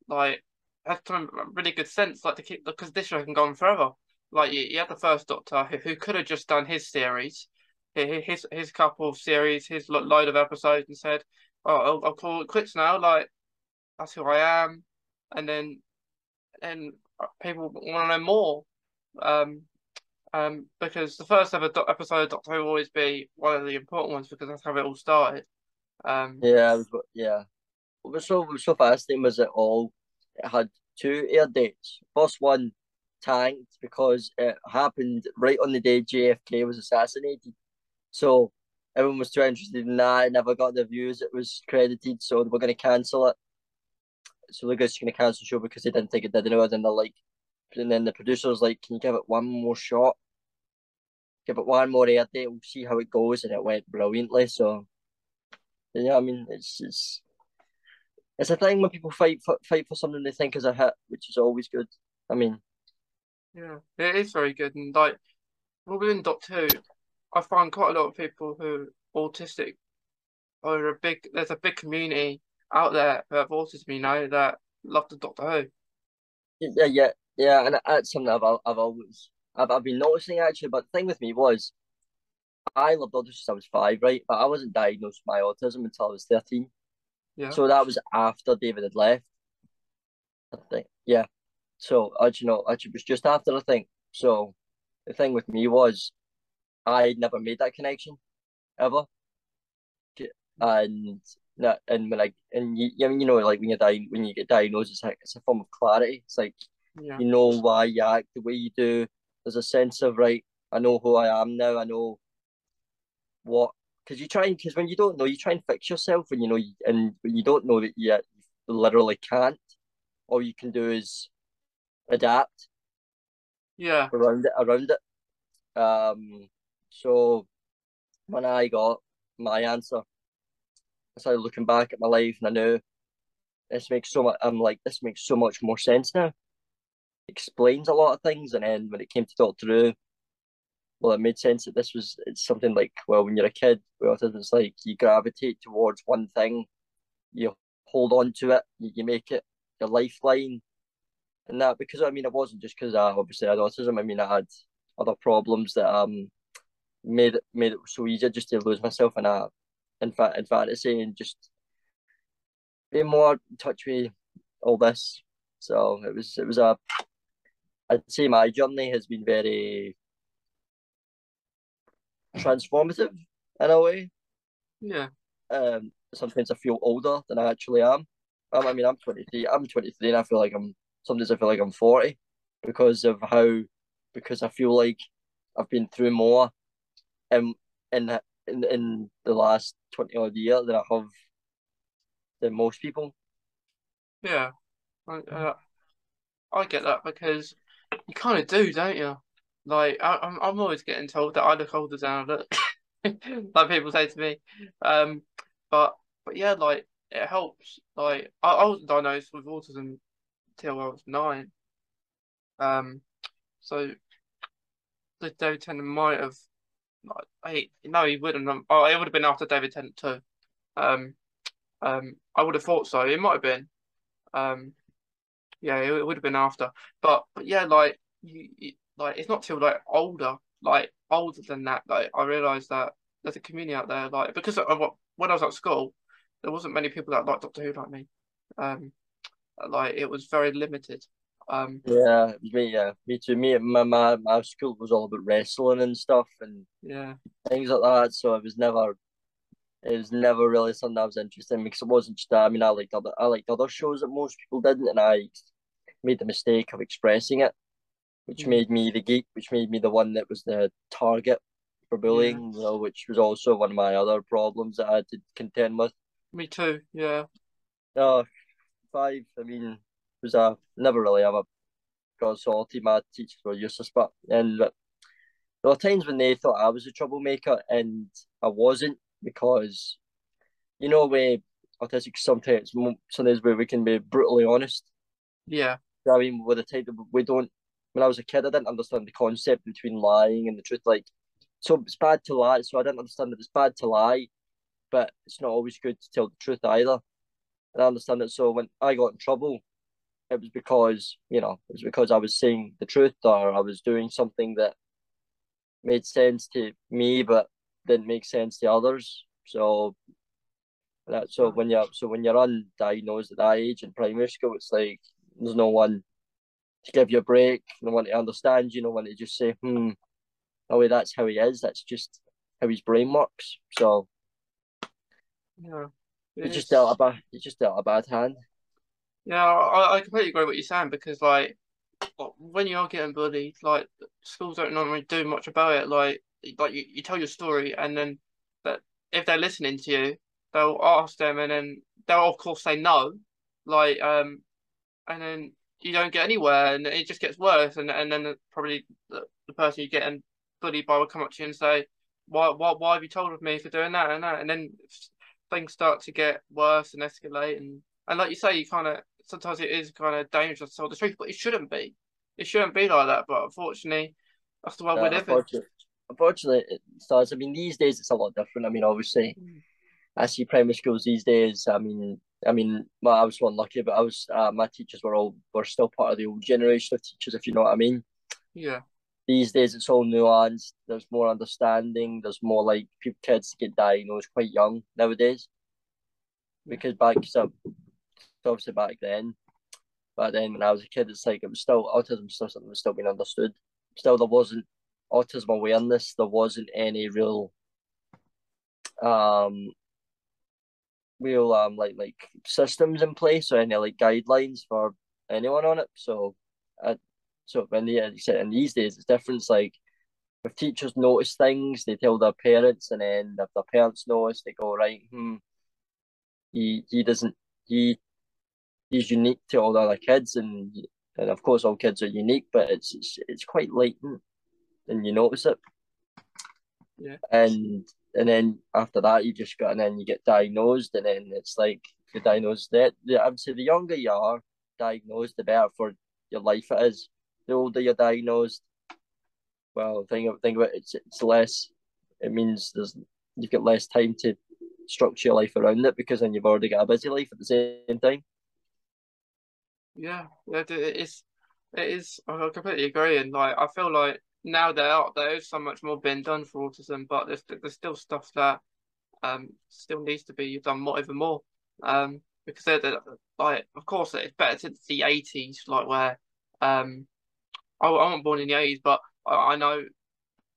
Like had some really good sense, like to keep because this show can go on forever. Like you, you had the first Doctor who, who could have just done his series, his his couple of series, his load of episodes, and said, "Oh, I'll, I'll call it quits now." Like that's who I am, and then and people want to know more. Um, um, because the first ever do- episode of Doctor Who will always be one of the important ones because that's how it all started. Um, yeah, yeah. What was so so fascinating was it all it had two air dates. First one tanked because it happened right on the day JFK was assassinated. So everyone was too interested in that. It never got the views it was credited, so they were going to cancel it. So they're just going to cancel the show because they didn't think it did anyway. And they're like, and then the producer's like, "Can you give it one more shot? Give it one more air date. We'll see how it goes." And it went brilliantly. So yeah, I mean, it's it's it's a thing when people fight for fight for something they think is a hit, which is always good. I mean, yeah, it is very good, and like within Doctor Who, I find quite a lot of people who are autistic are a big. There's a big community out there who have autism, you know, that love the Doctor Who. Yeah, yeah, yeah, and that's something I've I've always I've, I've been noticing actually. But the thing with me was, I loved autism since I was five, right? But I wasn't diagnosed with my autism until I was thirteen. Yeah. So that was after David had left. I think, yeah. So actually, no, actually, it was just after I think. So the thing with me was, I never made that connection, ever. And that, and when I and you, I mean, you know, like when you die, when you get diagnosed, it's like it's a form of clarity. It's like yeah. you know why you act the way you do. There's a sense of right. I know who I am now. I know what because you try and because when you don't know, you try and fix yourself, and you know, and when you don't know that you, you literally can't. All you can do is adapt. Yeah. Around it, around it. Um. So when I got my answer, I started looking back at my life, and I knew this makes so much. I'm like, this makes so much more sense now. It Explains a lot of things, and then when it came to Doctor Who, well, it made sense that this was it's something like well, when you're a kid with autism, it's like you gravitate towards one thing, you hold on to it, you, make it your lifeline, and that because I mean it wasn't just because I obviously had autism. I mean I had other problems that um made it made it so easy just to lose myself in a in fact in fantasy and just be more in touch with all this. So it was it was a I'd say my journey has been very transformative in a way. Yeah. Um, sometimes I feel older than I actually am. Um, I mean, I'm 23. I'm 23, and I feel like I'm. Sometimes I feel like I'm 40 because of how, because I feel like I've been through more, in in in, in the last 20 odd year than I have than most people. Yeah, I, uh, I get that because you kind of do, don't you? Like I, am I'm, I'm always getting told that I look older than I look, like people say to me. Um, but but yeah, like it helps. Like I, I wasn't diagnosed with autism till I was nine. Um, so the Tennant might have. I no, he wouldn't. Have, oh, it would have been after David Tennant too. Um, um, I would have thought so. It might have been. Um, yeah, it, it would have been after. But but yeah, like you, you like it's not till like older, like older than that, like I realised that there's a community out there, like because of what when I was at school, there wasn't many people that liked Doctor Who like me. Um, like it was very limited. Um, yeah, me, yeah, me too. Me, my, my my school was all about wrestling and stuff and yeah, things like that. So it was never, it was never really something I was interested in because it wasn't just. I mean, I liked other, I liked other shows that most people didn't, and I made the mistake of expressing it which made me the geek, which made me the one that was the target for bullying, yeah. you know, which was also one of my other problems that I had to contend with. Me too, yeah. Uh, five, I mean, was a never really ever got salty. My teachers were useless, but and there were times when they thought I was a troublemaker, and I wasn't because, you know, we autistic sometimes sometimes where we can be brutally honest. Yeah. I mean, with the type of we don't when I was a kid, I didn't understand the concept between lying and the truth. Like, so it's bad to lie. So I didn't understand that it's bad to lie, but it's not always good to tell the truth either. And I understand it. So when I got in trouble, it was because you know it was because I was saying the truth or I was doing something that made sense to me but didn't make sense to others. So that so when you're so when you're undiagnosed at that age in primary school, it's like there's no one to give you a break, no one to understand you, no one to just say, hmm, oh way that's how he is. That's just how his brain works. So yeah, he just dealt a bad he just dealt a bad hand. Yeah, I, I completely agree with what you're saying because like when you are getting bullied, like schools don't normally do much about it. Like like you, you tell your story and then that if they're listening to you, they'll ask them and then they'll of course say no. Like um and then you don't get anywhere and it just gets worse and and then probably the, the person you're getting bullied by will come up to you and say, Why why why have you told of me for doing that and that and then things start to get worse and escalate and and like you say you kinda sometimes it is kind of dangerous to tell the truth, but it shouldn't be. It shouldn't be like that. But unfortunately, that's the way we live unfortunately, unfortunately, it starts. I mean, these days it's a lot different. I mean, obviously, mm. I see primary schools these days. I mean, I mean, well, I was one lucky, but I was uh, my teachers were all were still part of the old generation of teachers, if you know what I mean. Yeah. These days it's all nuanced. There's more understanding. There's more like people, kids get diagnosed quite young nowadays. Because back so obviously back then. But then when I was a kid, it's like it was still autism still something was still being understood. Still, there wasn't autism awareness. There wasn't any real, um, real um like like systems in place or any like guidelines for anyone on it. So, uh, so when the said in these days it's different. It's like if teachers notice things, they tell their parents, and then if their parents notice, they go right. Hmm, he he doesn't he he's unique to all the other kids, and and of course all kids are unique, but it's it's, it's quite latent, and you notice it. Yeah. And and then after that, you just got and then you get diagnosed, and then it's like the diagnosed that I would say the younger you are diagnosed, the better for your life it is. The older you're diagnosed, well, think of think about it, it's it's less. It means there's you've got less time to structure your life around it because then you've already got a busy life at the same time. Yeah, it is. It is. I completely agree, and like I feel like now there are there is so much more being done for autism, but there's there's still stuff that um still needs to be done more even more. Um, because they're, they're like of course it's better since the eighties, like where um I, I wasn't born in the eighties, but I, I know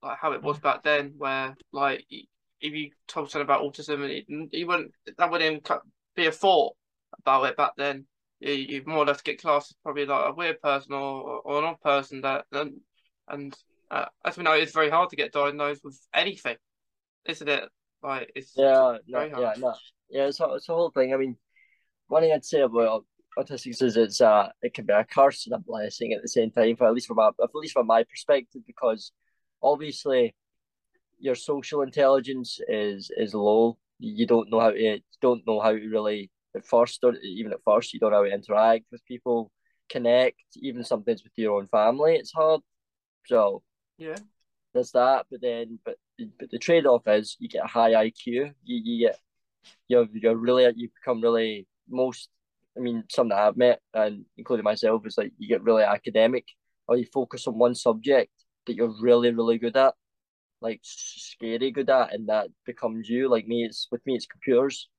like how it was back then, where like if you told someone about autism, and you wouldn't that wouldn't be a thought about it back then you, you more or less get classed as probably like a weird person or, or an odd person that and and uh, as we know it's very hard to get diagnosed with anything isn't it? Like it's yeah no, yeah no. Yeah it's, it's the whole thing. I mean one thing I'd say about autistic is it's uh it can be a curse and a blessing at the same time for at least from my at least from my perspective because obviously your social intelligence is is low. You don't know how to you don't know how to really at first, or even at first, you don't know how to interact with people, connect, even sometimes with your own family. It's hard. So yeah, there's that. But then, but but the trade off is you get a high IQ. You you get you're you're really you become really most. I mean, some that I've met, and including myself, is like you get really academic, or you focus on one subject that you're really really good at, like scary good at, and that becomes you. Like me, it's with me, it's computers.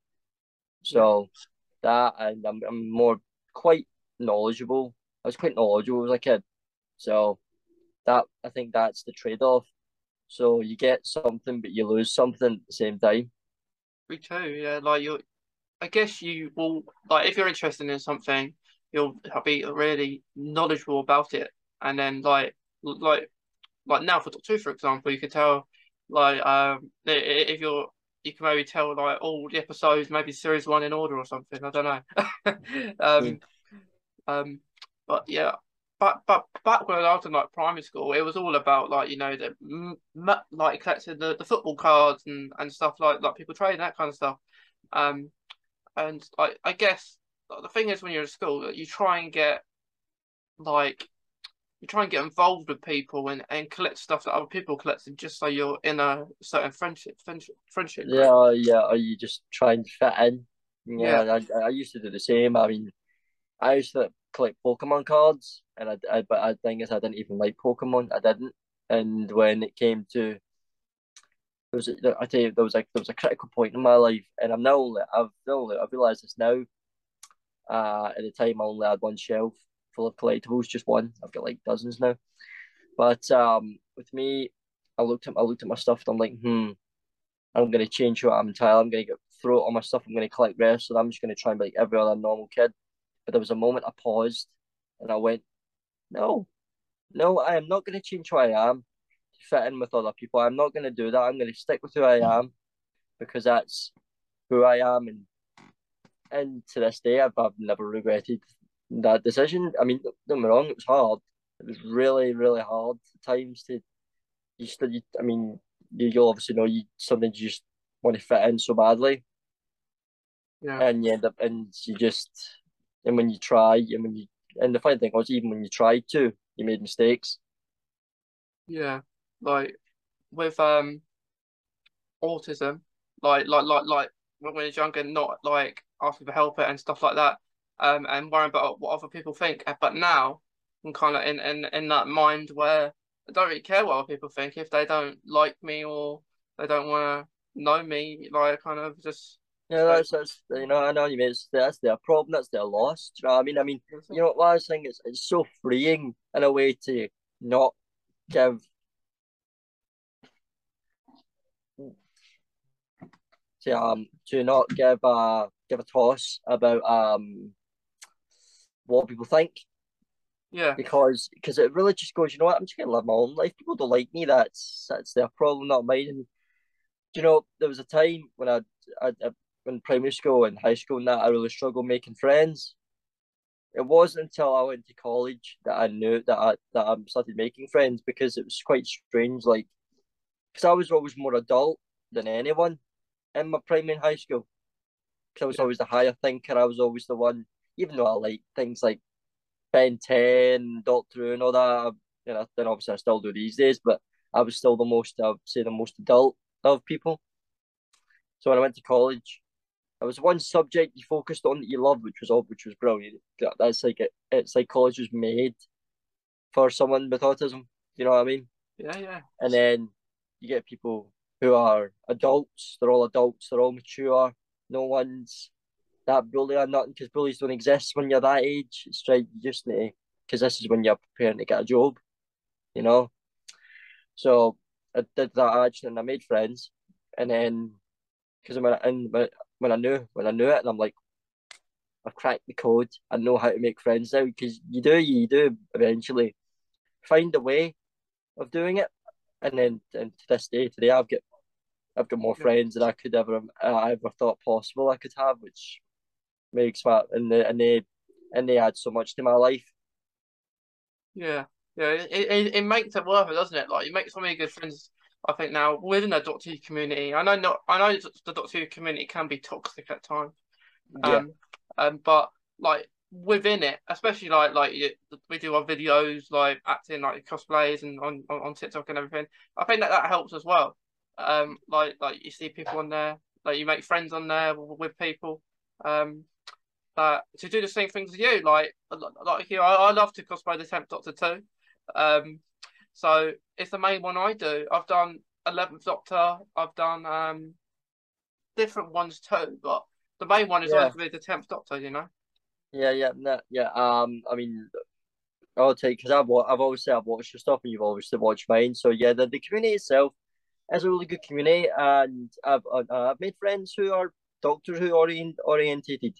So that and I'm, I'm more quite knowledgeable. I was quite knowledgeable as a kid. So that I think that's the trade off. So you get something but you lose something at the same time. Me too, yeah. Like you I guess you will like if you're interested in something, you'll be really knowledgeable about it. And then like like like now for Doctor Who, for example, you could tell like um if you're you can maybe tell like all the episodes, maybe series one in order or something. I don't know. um, mm. um, but yeah, but but back when I was in like primary school, it was all about like you know the m- like collecting the, the football cards and, and stuff like like people trading that kind of stuff. Um, and I I guess the thing is when you're at school, you try and get like you try and get involved with people and, and collect stuff that other people collected just so you're in a certain friendship friendship friendship group. yeah yeah or you just try and fit in yeah, yeah. I, I used to do the same i mean i used to collect Pokemon cards, and I, I but I think is I didn't even like Pokemon. I didn't, and when it came to there was a, I tell you there was like there was a critical point in my life, and I'm now only I've now I've realised this now. Uh, at the time I only had one shelf full of collectibles, just one. I've got like dozens now. But um, with me, I looked at I looked at my stuff and I'm like, hmm, I'm gonna change what I'm entirely. I'm gonna get throw all my stuff. I'm gonna collect rest, and I'm just gonna try and be like every other normal kid. But there was a moment I paused and I went, no, no, I am not gonna change who I am to fit in with other people. I'm not gonna do that. I'm gonna stick with who I am because that's who I am, and and to this day, I've, I've never regretted that decision. I mean, don't me wrong, it was hard. It was really, really hard at times to. You still, you, I mean, you, you'll obviously know you something you just want to fit in so badly. Yeah. And you end up, and you just, and when you try, and when you, and the funny thing was, even when you tried to, you made mistakes. Yeah. Like with um autism, like like like like when are younger, not like asking for help and stuff like that, um, and worrying about what other people think. But now I'm kind of in, in in that mind where I don't really care what other people think if they don't like me or they don't want to know me. Like, kind of just. Yeah, that's, that's you know I know you mean it's that's their problem, that's their loss. Do you know what I mean? I mean, you know what I was saying is it's so freeing in a way to not give to um to not give a give a toss about um what people think. Yeah. Because because it really just goes, you know what, I'm just gonna live my own life. People don't like me, that's that's their problem, not mine. And you know, there was a time when I, I, I in primary school and high school and that I really struggled making friends. It wasn't until I went to college that I knew that I that I started making friends because it was quite strange. Like, because I was always more adult than anyone in my primary and high school. Because I was always the higher thinker. I was always the one, even though I like things like Ben 10, Doctor Who, and all that. You know, then obviously I still do these days, but I was still the most, I would say, the most adult of people. So when I went to college, there was one subject you focused on that you loved, which was oh, which was brilliant. That's like it, it's like college was made for someone with autism. You know what I mean? Yeah, yeah. And then you get people who are adults. They're all adults. They're all mature. No one's that bully or nothing because bullies don't exist when you're that age. It's right. You just need because this is when you're preparing to get a job. You know. So I did that actually, and I made friends, and then because when I, and when I knew when I knew it, and I'm like, I've cracked the code. I know how to make friends now because you do you do eventually find a way of doing it, and then and to this day today I've got I've got more friends than I could ever I ever thought possible I could have, which makes my and they and they and they add so much to my life. Yeah, yeah, it, it, it makes it worth it, doesn't it? Like you make so many good friends. I think now within the Doctor Who community, I know not, I know the Doctor Who community can be toxic at times. Yeah. Um, um, but like within it, especially like like we do our videos, like acting, like cosplays, and on, on, on TikTok and everything. I think that that helps as well. Um, like like you see people on there, like you make friends on there with people. Um, that to do the same things as you, like like you, I, I love to cosplay the Tenth Doctor too. Um, so it's the main one I do. I've done Eleventh Doctor. I've done um different ones too, but the main one is yeah. always the Tenth Doctor. You know. Yeah, yeah, no, yeah. Um, I mean, I'll take because I've I've always said I've watched your stuff and you've obviously watched mine. So yeah, the, the community itself is a really good community, and I've uh, I've made friends who are Doctor Who orient, orientated,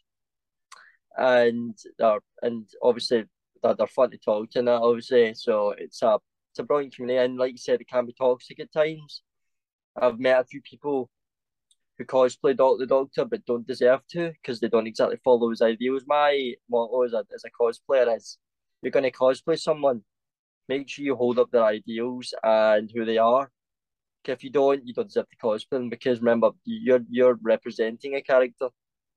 and are and obviously they're, they're fun to talk to. That obviously, so it's a it's a brilliant community, and like you said, it can be toxic at times. I've met a few people who cosplay Doctor the Doctor but don't deserve to because they don't exactly follow his ideals. My motto as a, as a cosplayer is you're going to cosplay someone, make sure you hold up their ideals and who they are. If you don't, you don't deserve to cosplay them because remember, you're you're representing a character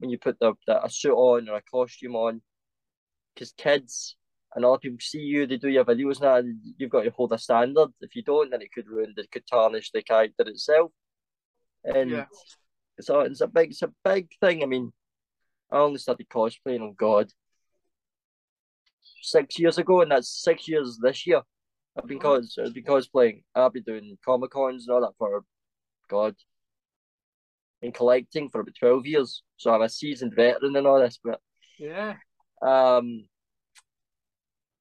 when you put the, the a suit on or a costume on. Because kids and other people see you, they do your videos now, and you've got to hold a standard. If you don't, then it could ruin, it could tarnish the character itself. And yeah. So it's a big, it's a big thing. I mean, I only started cosplaying. Oh God, six years ago, and that's six years this year. I've been uh-huh. cos I've been cosplaying. I've been doing comic cons and all that for God. And collecting for about twelve years. So I'm a seasoned veteran in all this, but Yeah. um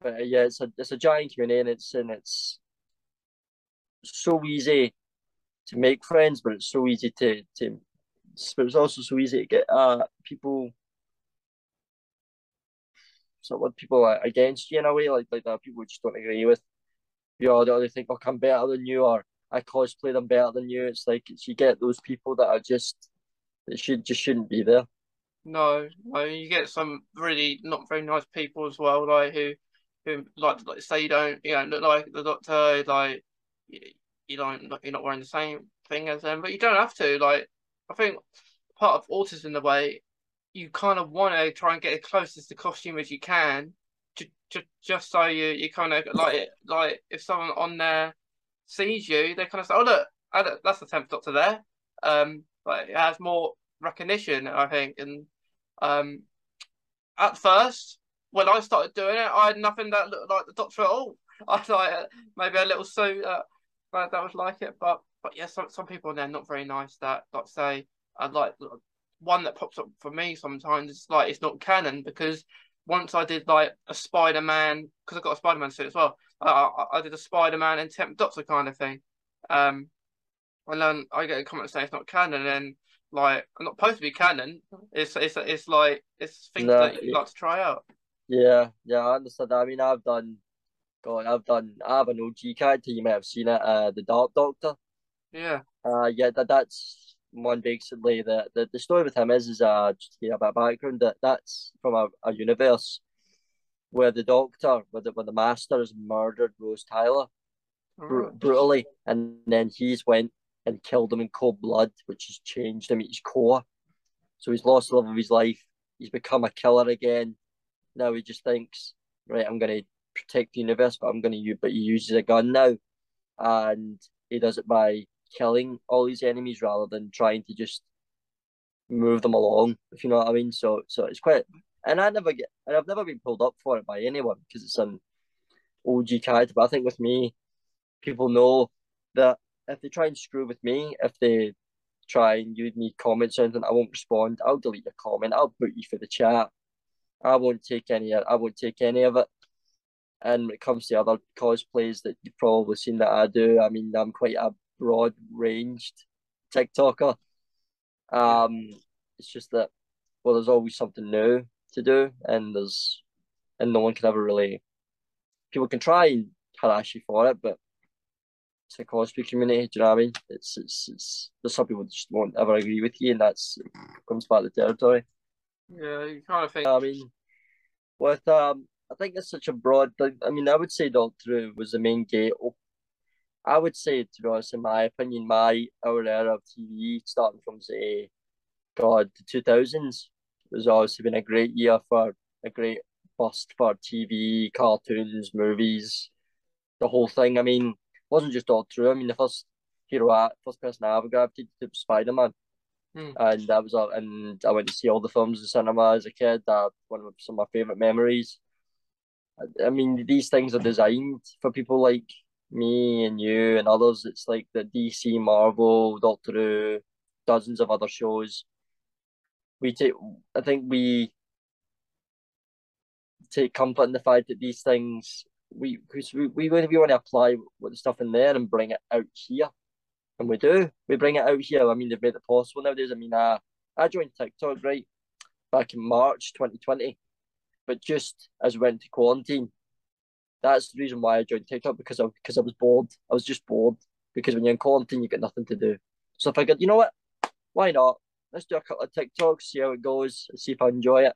but uh, yeah, it's a it's a giant community and it's and it's so easy to make friends, but it's so easy to to but it's also so easy to get uh people sort of people are against you in a way, like like that people just don't agree with you or they think, "Look, I'm better than you," or "I cosplay them better than you." It's like it's, you get those people that are just that should just shouldn't be there. No, no, you get some really not very nice people as well, like who, who like like say you don't, you don't look like the doctor, like you, don't, you're not wearing the same thing as them, but you don't have to. Like, I think part of autism in the way, you kind of want to try and get as close as the costume as you can, just just, just so you you kind of like like if someone on there sees you, they kind of say, oh look, that's the tenth doctor there. Um, but it has more recognition, I think. And um, at first, when I started doing it, I had nothing that looked like the Doctor at all. I had like maybe a little suit uh, that, was like it, but but yeah, some some people they're not very nice. That like say, I like one that pops up for me sometimes. It's like it's not canon because once I did like a Spider Man because I got a Spider Man suit as well. I, I, did a Spider Man and Tenth Doctor kind of thing. Um, and then I get a comment saying it's not canon, and like I'm not supposed to be canon. It's it's it's like it's things No, that you yeah. like to try out. Yeah, yeah, I understand that. I mean, I've done, God, I've done, I have an OG character. You may have seen it, uh, the Dark Doctor. Yeah, Uh, yeah, that that's one basically. The the, the story with him is is uh just to give a bit of background that that's from a, a universe where the Doctor, where the where the Master has murdered Rose Tyler br- oh. brutally, and then he's went and killed him in cold blood, which has changed him at his core. So he's lost the love of his life. He's become a killer again. Now he just thinks, right, I'm gonna protect the universe, but I'm gonna use, but he uses a gun now, and he does it by killing all his enemies rather than trying to just move them along. If you know what I mean. So, so it's quite, and I never get, and I've never been pulled up for it by anyone because it's an OG character. But I think with me, people know that if they try and screw with me, if they try and use me comments or anything, I won't respond. I'll delete your comment. I'll put you for the chat. I won't take any. I won't take any of it. And when it comes to other cosplays that you've probably seen that I do, I mean, I'm quite a broad ranged TikToker. Um, it's just that well, there's always something new to do, and there's and no one can ever really. People can try and harass you for it, but it's a cosplay community. Do you know what I mean? It's it's it's. There's some people just won't ever agree with you, and that's comes part of the territory. yeah. You kind of think. I mean, with um, I think it's such a broad thing. I mean, I would say Doctor was the main gate. I would say, to be honest, in my opinion, my our era of TV, starting from say, God, the two thousands, was obviously been a great year for a great bust for TV, cartoons, movies, the whole thing. I mean, wasn't just Doctor Who. I mean, the first hero, I- first person I ever gravitated to was Spider Man Hmm. and that was and I went to see all the films in cinema as a kid. That one of some of my favorite memories. I, I mean, these things are designed for people like me and you and others. It's like the DC, Marvel, Doctor Who, dozens of other shows. We take, I think we take comfort in the fact that these things we because we, we we want to apply what the stuff in there and bring it out here and we do. We bring it out here. I mean, they've made it possible nowadays. I mean, I, I joined TikTok right back in March 2020, but just as we went to quarantine, that's the reason why I joined TikTok because I because I was bored. I was just bored because when you're in quarantine, you get nothing to do. So if I could, you know what, why not? Let's do a couple of TikToks, see how it goes, see if I enjoy it.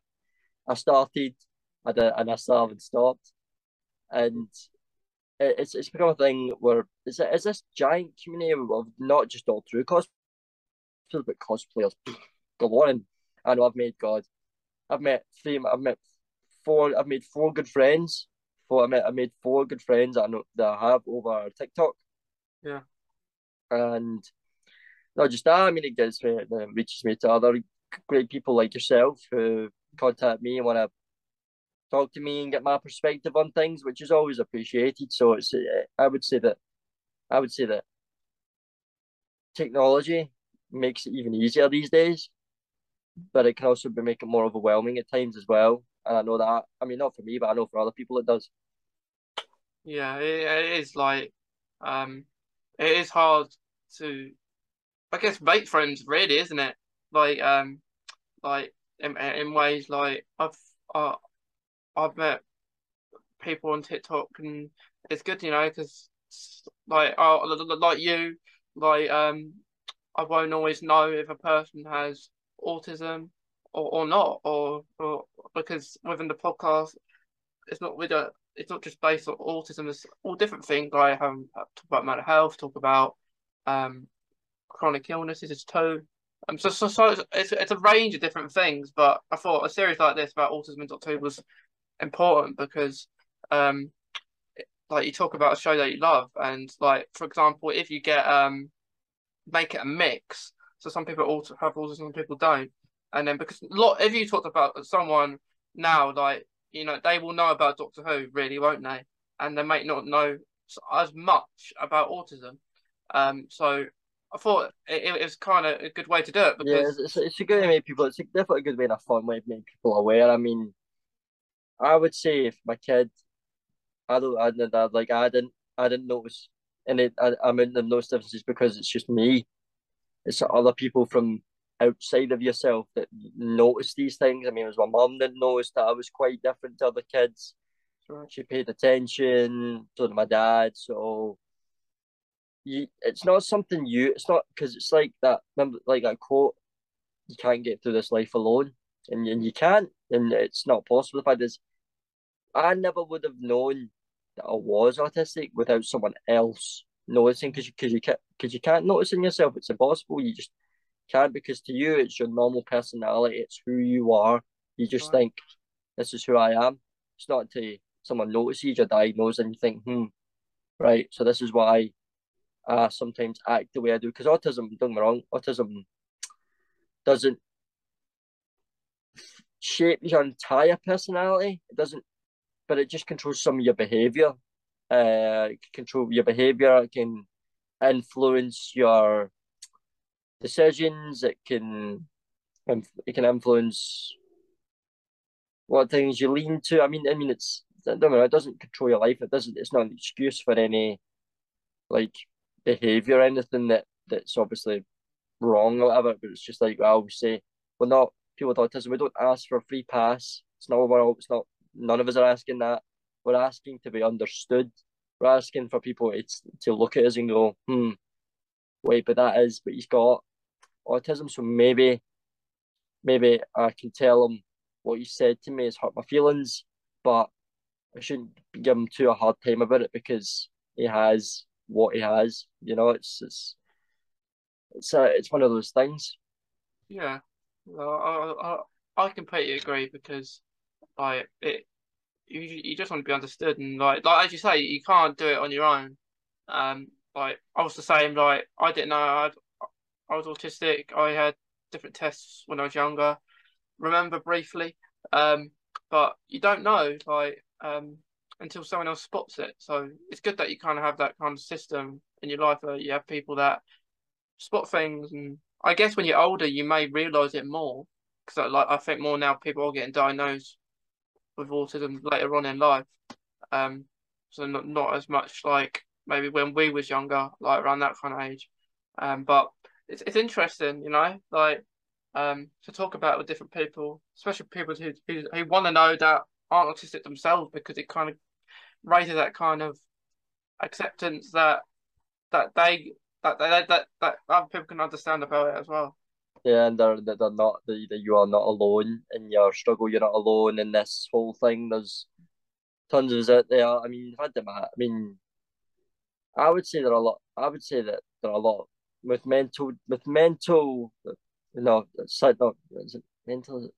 I started, I did, and I still haven't stopped, and it's it's become a thing where is it is this giant community of not just all true cosplayers but cosplayers galore. And I know I've made God, I've met three, I've met four, I've made four good friends. Four, I met I made four good friends that I know that I have over TikTok. Yeah. And not just that, I mean it gets me, it reaches me to other great people like yourself who contact me and want to talk to me and get my perspective on things, which is always appreciated. So it's uh, I would say that I would say that technology makes it even easier these days, but it can also be make it more overwhelming at times as well. And I know that I mean not for me, but I know for other people it does. Yeah, it, it is like um it is hard to I guess make friends really, isn't it? Like um like in, in ways like I've uh, I've met people on TikTok and it's good, you know, because like uh, like you, like um, I won't always know if a person has autism or, or not, or or because within the podcast, it's not we don't it's not just based on autism. It's all different things. Like um, talk about mental health, talk about um, chronic illnesses it's too. Um, so, so, so it's, it's a range of different things, but I thought a series like this about autism and Doctor Who was important because, um, like you talk about a show that you love, and like for example, if you get um, make it a mix, so some people also have autism, some people don't, and then because lot, if you talked about someone now, like you know, they will know about Doctor Who, really, won't they? And they might not know as much about autism. Um, so I thought it, it was kind of a good way to do it because yeah, it's, it's a good way to make people. It's definitely a good way and a fun way to make people aware. I mean, I would say if my kid, I don't, I didn't, like I didn't, I didn't notice, and it, I, I mean, those differences because it's just me. It's other people from outside of yourself that notice these things. I mean, it was my mum didn't notice that I was quite different to other kids. She paid attention, to my dad. So you, it's not something you. It's not because it's like that. Remember, like that quote. You can't get through this life alone, and and you can't, and it's not possible. The fact is, I never would have known that I was autistic without someone else noticing because you because you can't because you can't notice in yourself. It's impossible. You just can't because to you it's your normal personality. It's who you are. You just right. think this is who I am. It's not until someone notices you're diagnosed and you think, hmm, right. So this is why I sometimes act the way I do because autism. Don't get me wrong, autism doesn't shape your entire personality. It doesn't, but it just controls some of your behavior. Uh, control your behavior. It can influence your decisions. It can, it can influence what things you lean to. I mean, I mean, it's don't know. It doesn't control your life. It doesn't. It's not an excuse for any like behavior or anything that that's obviously wrong or whatever. But it's just like I always say, we're not people with autism. We don't ask for a free pass. It's not what it's not. None of us are asking that. We're asking to be understood. We're asking for people it's to look at us and go, hmm, wait, but that is, but he's got autism. So maybe, maybe I can tell him what he said to me has hurt my feelings, but I shouldn't give him too a hard time about it because he has what he has. You know, it's it's it's a, it's one of those things. Yeah, well, I, I I completely agree because like it, you you just want to be understood and like like as you say, you can't do it on your own. Um, like I was the same. Like I didn't know I I was autistic. I had different tests when I was younger. Remember briefly, um, but you don't know like um until someone else spots it. So it's good that you kind of have that kind of system in your life where you have people that spot things and I guess when you're older, you may realize it more because like I think more now people are getting diagnosed with autism later on in life. Um, so not not as much like maybe when we was younger, like around that kind of age. Um, but it's it's interesting, you know, like um to talk about with different people, especially people who who, who want to know that aren't autistic themselves because it kind of raises that kind of acceptance that that they that that that, that other people can understand about it as well. Yeah, and they're they're not that you are not alone in your struggle. You're not alone in this whole thing. There's tons of us out there. I mean, had them. I mean, I would say there are a lot. I would say that there are a lot with mental with mental. You know, side no, mental?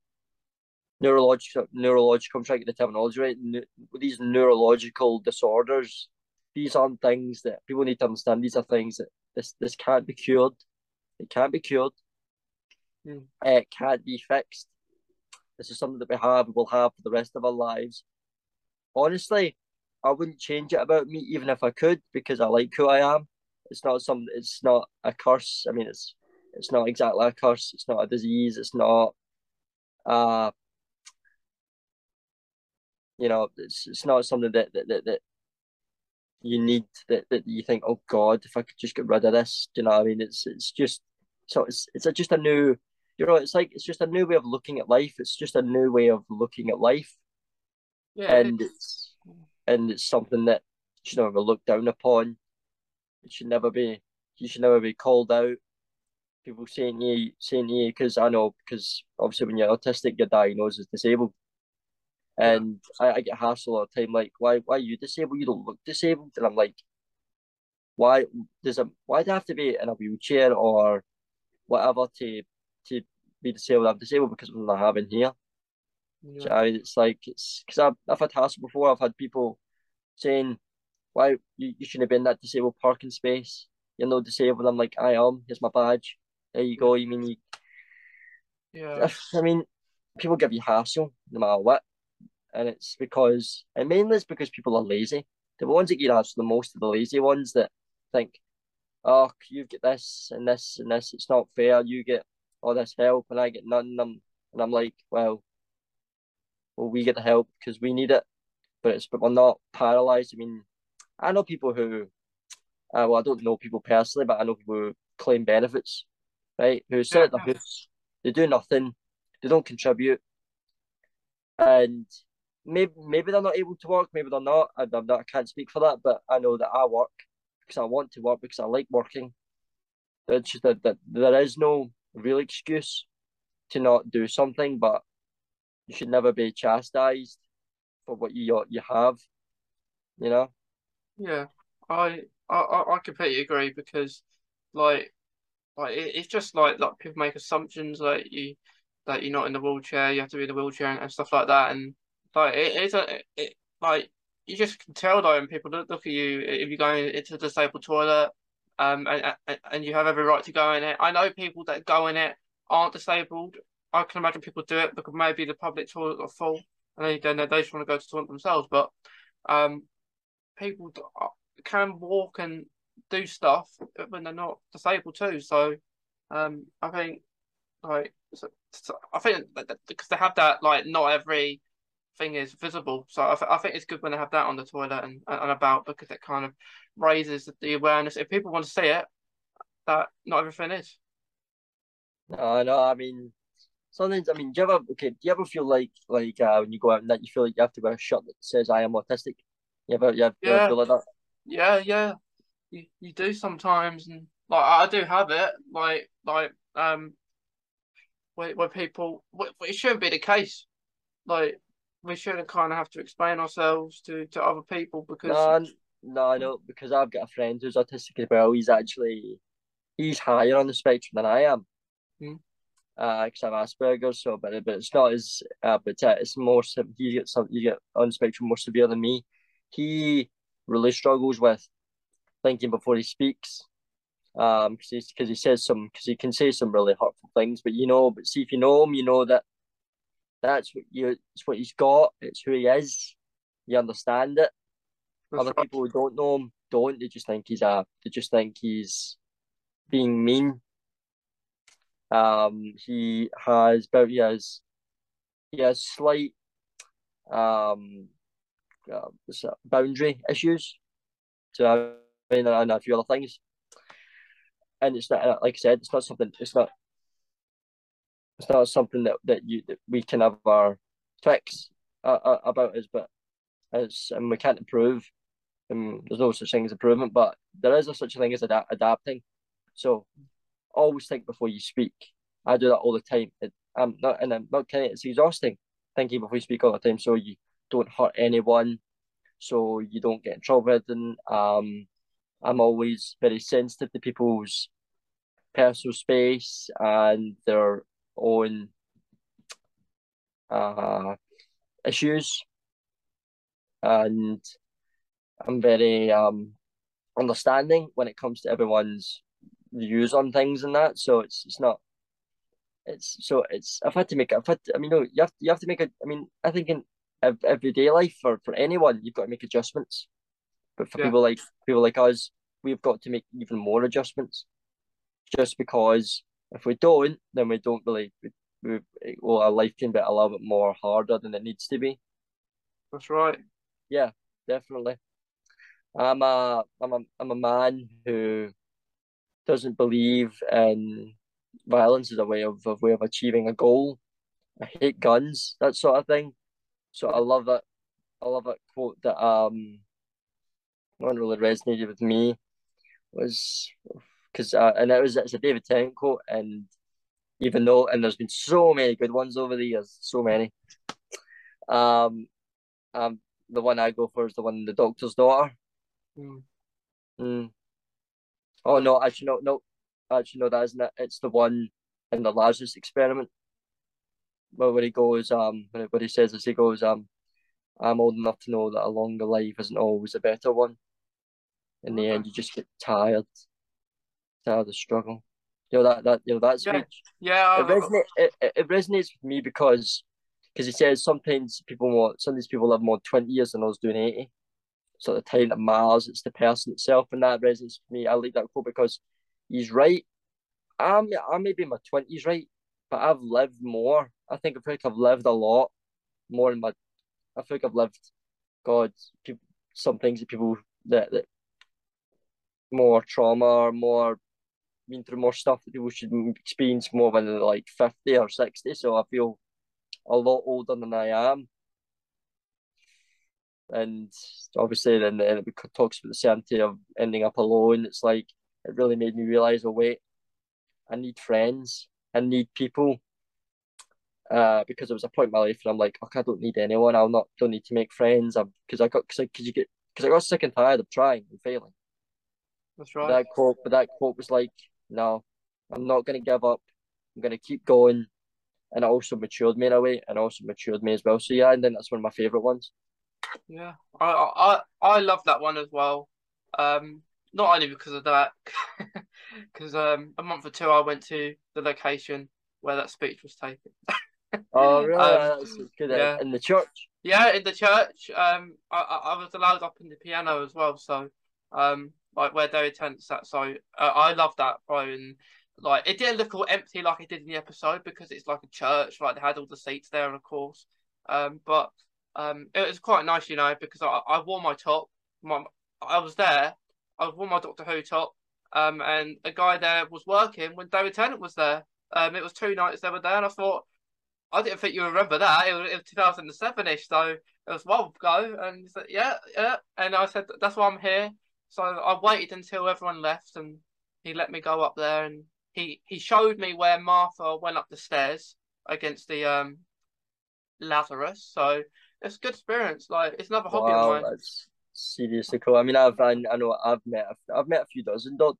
Neurological, neurological. I'm trying to get the terminology right. Ne- these neurological disorders, these aren't things that people need to understand. These are things that this this can't be cured. It can't be cured. Mm. It can't be fixed. This is something that we have, we'll have for the rest of our lives. Honestly, I wouldn't change it about me even if I could because I like who I am. It's not some. It's not a curse. I mean, it's it's not exactly a curse. It's not a disease. It's not. Uh, you know, it's it's not something that that, that, that you need that, that you think, oh God, if I could just get rid of this, do you know what I mean? It's it's just so it's it's a, just a new you know, it's like it's just a new way of looking at life. It's just a new way of looking at life. Yeah. And it's and it's something that you should never look down upon. It should never be you should never be called out. People saying you saying you because I know because obviously when you're autistic you're diagnosed as disabled. And I, I get hassled all the time, like, why why are you disabled? You don't look disabled. And I'm like, why does a why do I have to be in a wheelchair or whatever to to be disabled? I'm disabled because of what I have in here. Yeah. So it's like it's because I've I've had hassle before. I've had people saying, "Why you, you shouldn't have been in that disabled parking space? You're not disabled." I'm like, "I am. Here's my badge. There you go. You mean you?" Yeah. I mean, people give you hassle no matter what, and it's because and mainly it's because people are lazy. The ones that get hassle the most are the lazy ones that think, "Oh, you get this and this and this. It's not fair. You get all this help and I get none." And and I'm like, well, well, we get the help because we need it, but it's but we're not paralyzed. I mean, I know people who, uh, well, I don't know people personally, but I know people who claim benefits, right? Who sit at the house, they do nothing, they don't contribute, and maybe maybe they're not able to work, maybe they're not. I, I'm not, I can't speak for that, but I know that I work because I want to work because I like working. It's just that, that there is no real excuse to not do something, but you should never be chastised for what you you have. You know. Yeah, I I I completely agree because like like it, it's just like like people make assumptions like you that you're not in the wheelchair, you have to be in the wheelchair and, and stuff like that, and like it, it's a it like you just can tell though, and people look, look at you if you're going into a disabled toilet, um, and, and and you have every right to go in it. I know people that go in it aren't disabled. I can imagine people do it because maybe the public toilet are full and they then they just want to go to toilet themselves. But um, people uh, can walk and do stuff when they're not disabled too. So um, I think like so, so I think because they have that like not every thing is visible. So I, th- I think it's good when they have that on the toilet and, and about because it kind of raises the awareness. If people want to see it, that not everything is. No, no, I mean sometimes I mean, do you ever okay? Do you ever feel like like uh, when you go out and that you feel like you have to wear a shirt that says "I am autistic"? You ever, you ever, Yeah, feel like that? yeah, yeah. You you do sometimes, and like I do have it. Like like um, where where people, where, it shouldn't be the case. Like we shouldn't kind of have to explain ourselves to to other people because No, no, I know because I've got a friend who's autistic as well. He's actually he's higher on the spectrum than I am. Hmm. Uh, because I have Asperger's, so but but it's not as uh, but uh, it's more he gets some you get on the spectrum more severe than me. He really struggles with thinking before he speaks. Um, because because he says some because he can say some really hurtful things, but you know, but see if you know him, you know that that's what you it's what he's got. It's who he is. You understand it. that's Other right. people who don't know him don't. They just think he's a. They just think he's being mean. Um, he has, but he has, he has slight um, uh, boundary issues. I mean, and a few other things. And it's not like I said, it's not something. It's not. It's not something that that you that we can have our fix uh, uh, about us, but it's and we can't improve. And there's no such thing as improvement, but there is a such a thing as adapt adapting. So always think before you speak. I do that all the time. It, I'm not, and I'm not kidding. It's exhausting thinking before you speak all the time, so you don't hurt anyone, so you don't get in trouble. And um, I'm always very sensitive to people's personal space and their own uh issues, and I'm very um understanding when it comes to everyone's views on things and that. So it's it's not it's so it's I've had to make I've had to, I mean no you have to, you have to make a I mean I think in everyday life for for anyone you've got to make adjustments, but for yeah. people like people like us we've got to make even more adjustments, just because if we don't then we don't really we, we, well our life can be a little bit more harder than it needs to be. That's right. Yeah, definitely. I'm a I'm a I'm a man who doesn't believe in violence as a way of way of achieving a goal. I hate guns, that sort of thing. So I love that. I love that quote that um one really resonated with me was because uh, and it was it's a David Tennant quote and even though and there's been so many good ones over the years, so many. Um, um, the one I go for is the one the doctor's daughter. Mm. Mm. Oh no, actually no, no, actually no, that isn't it. It's the one in the Lazarus experiment. Well, where he goes, um, what he says is he goes, um, I'm old enough to know that a longer life isn't always a better one. In the end, you just get tired, of the struggle. You know that that you know that speech. Yeah, yeah. It, resonate, it, it resonates with me because because he says sometimes people want some of these people live more twenty years than I was doing eighty So the time that matters. It's the person itself, and that resonates with me. I like that quote because he's right. I'm I may be in my twenties, right, but I've lived more. I think I feel like I've lived a lot more in my. I feel like I've lived, God, people, some things that people that that more trauma or more been through more stuff that people should experience more when they're like fifty or sixty. So I feel a lot older than I am and obviously then, then it talks about the certainty of ending up alone. It's like it really made me realize, oh wait, I need friends, I need people. Uh, because there was a point in my life and I'm like, okay, I don't need anyone. I'll not don't need to make friends. I'm because I got because you get because I got sick and tired of trying and failing. That's right. But that quote, but that quote was like, no, I'm not gonna give up. I'm gonna keep going, and it also matured me in a way, and also matured me as well. So yeah, and then that's one of my favorite ones. Yeah, I I I love that one as well. Um, not only because of that, because um a month or two I went to the location where that speech was taken. oh really? Um, That's good. Yeah. In the church. Yeah, in the church. Um, I I was allowed up in the piano as well, so um, like where David Tennant sat. So uh, I love that, bro. And like it didn't look all empty like it did in the episode because it's like a church. Like they had all the seats there, of course. Um, but um, it was quite nice, you know, because I, I wore my top. My, I was there. I wore my Doctor Who top. Um, and a guy there was working when David Tennant was there. Um, it was two nights they were there, and I thought, I didn't think you remember that. It was, it was 2007 ish, so it was a while ago. And he said, yeah, yeah. And I said, that's why I'm here. So I waited until everyone left, and he let me go up there, and he he showed me where Martha went up the stairs against the um Lazarus. So it's a good experience. Like it's another hobby wow, of mine. That's seriously cool. I mean, I've I, I know I've met I've met a few dozen dot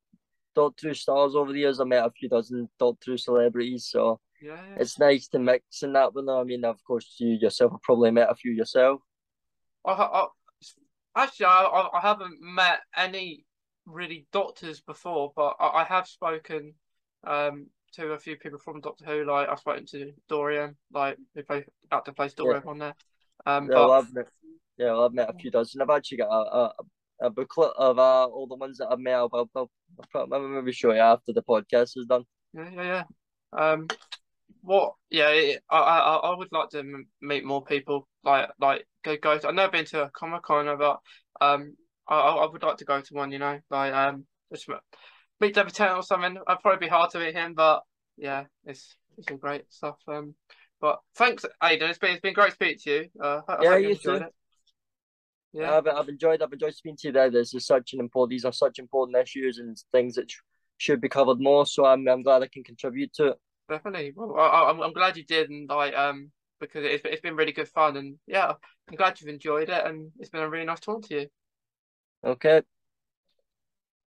Doctor Who stars over the years. I met a few dozen Doctor Who celebrities, so yeah, yeah. it's nice to mix in that with them. I mean, of course, you yourself have probably met a few yourself. I, I actually I, I haven't met any really doctors before, but I, I have spoken um to a few people from Doctor Who. Like I've spoken to Dorian, like who play actor plays Dorian yeah. on there. Um, yeah, but... I've met, yeah, I've met a few dozen. I've actually got a, a, a booklet of uh, all the ones that I've met. I'll, I'll, I'll, I'll maybe show you after the podcast is done. Yeah, yeah, yeah. Um, what? Yeah, it, I, I, I would like to meet more people. Like, like go, go. To, I've never been to a comic con, but um, I, I would like to go to one. You know, like um, just meet David Tennant or something. I'd probably be hard to meet him, but yeah, it's it's all great stuff. Um, but thanks, Aidan. It's been it's been great speaking to you. Uh, I, yeah, you, too. It. Yeah, I've, I've enjoyed I've enjoyed speaking to you there. This is such an important. These are such important issues and things that sh- should be covered more. So I'm I'm glad I can contribute to it. Definitely. Well, I, am I'm glad you did, and like um because it's it's been really good fun, and yeah, I'm glad you've enjoyed it, and it's been a really nice talk to you. Okay.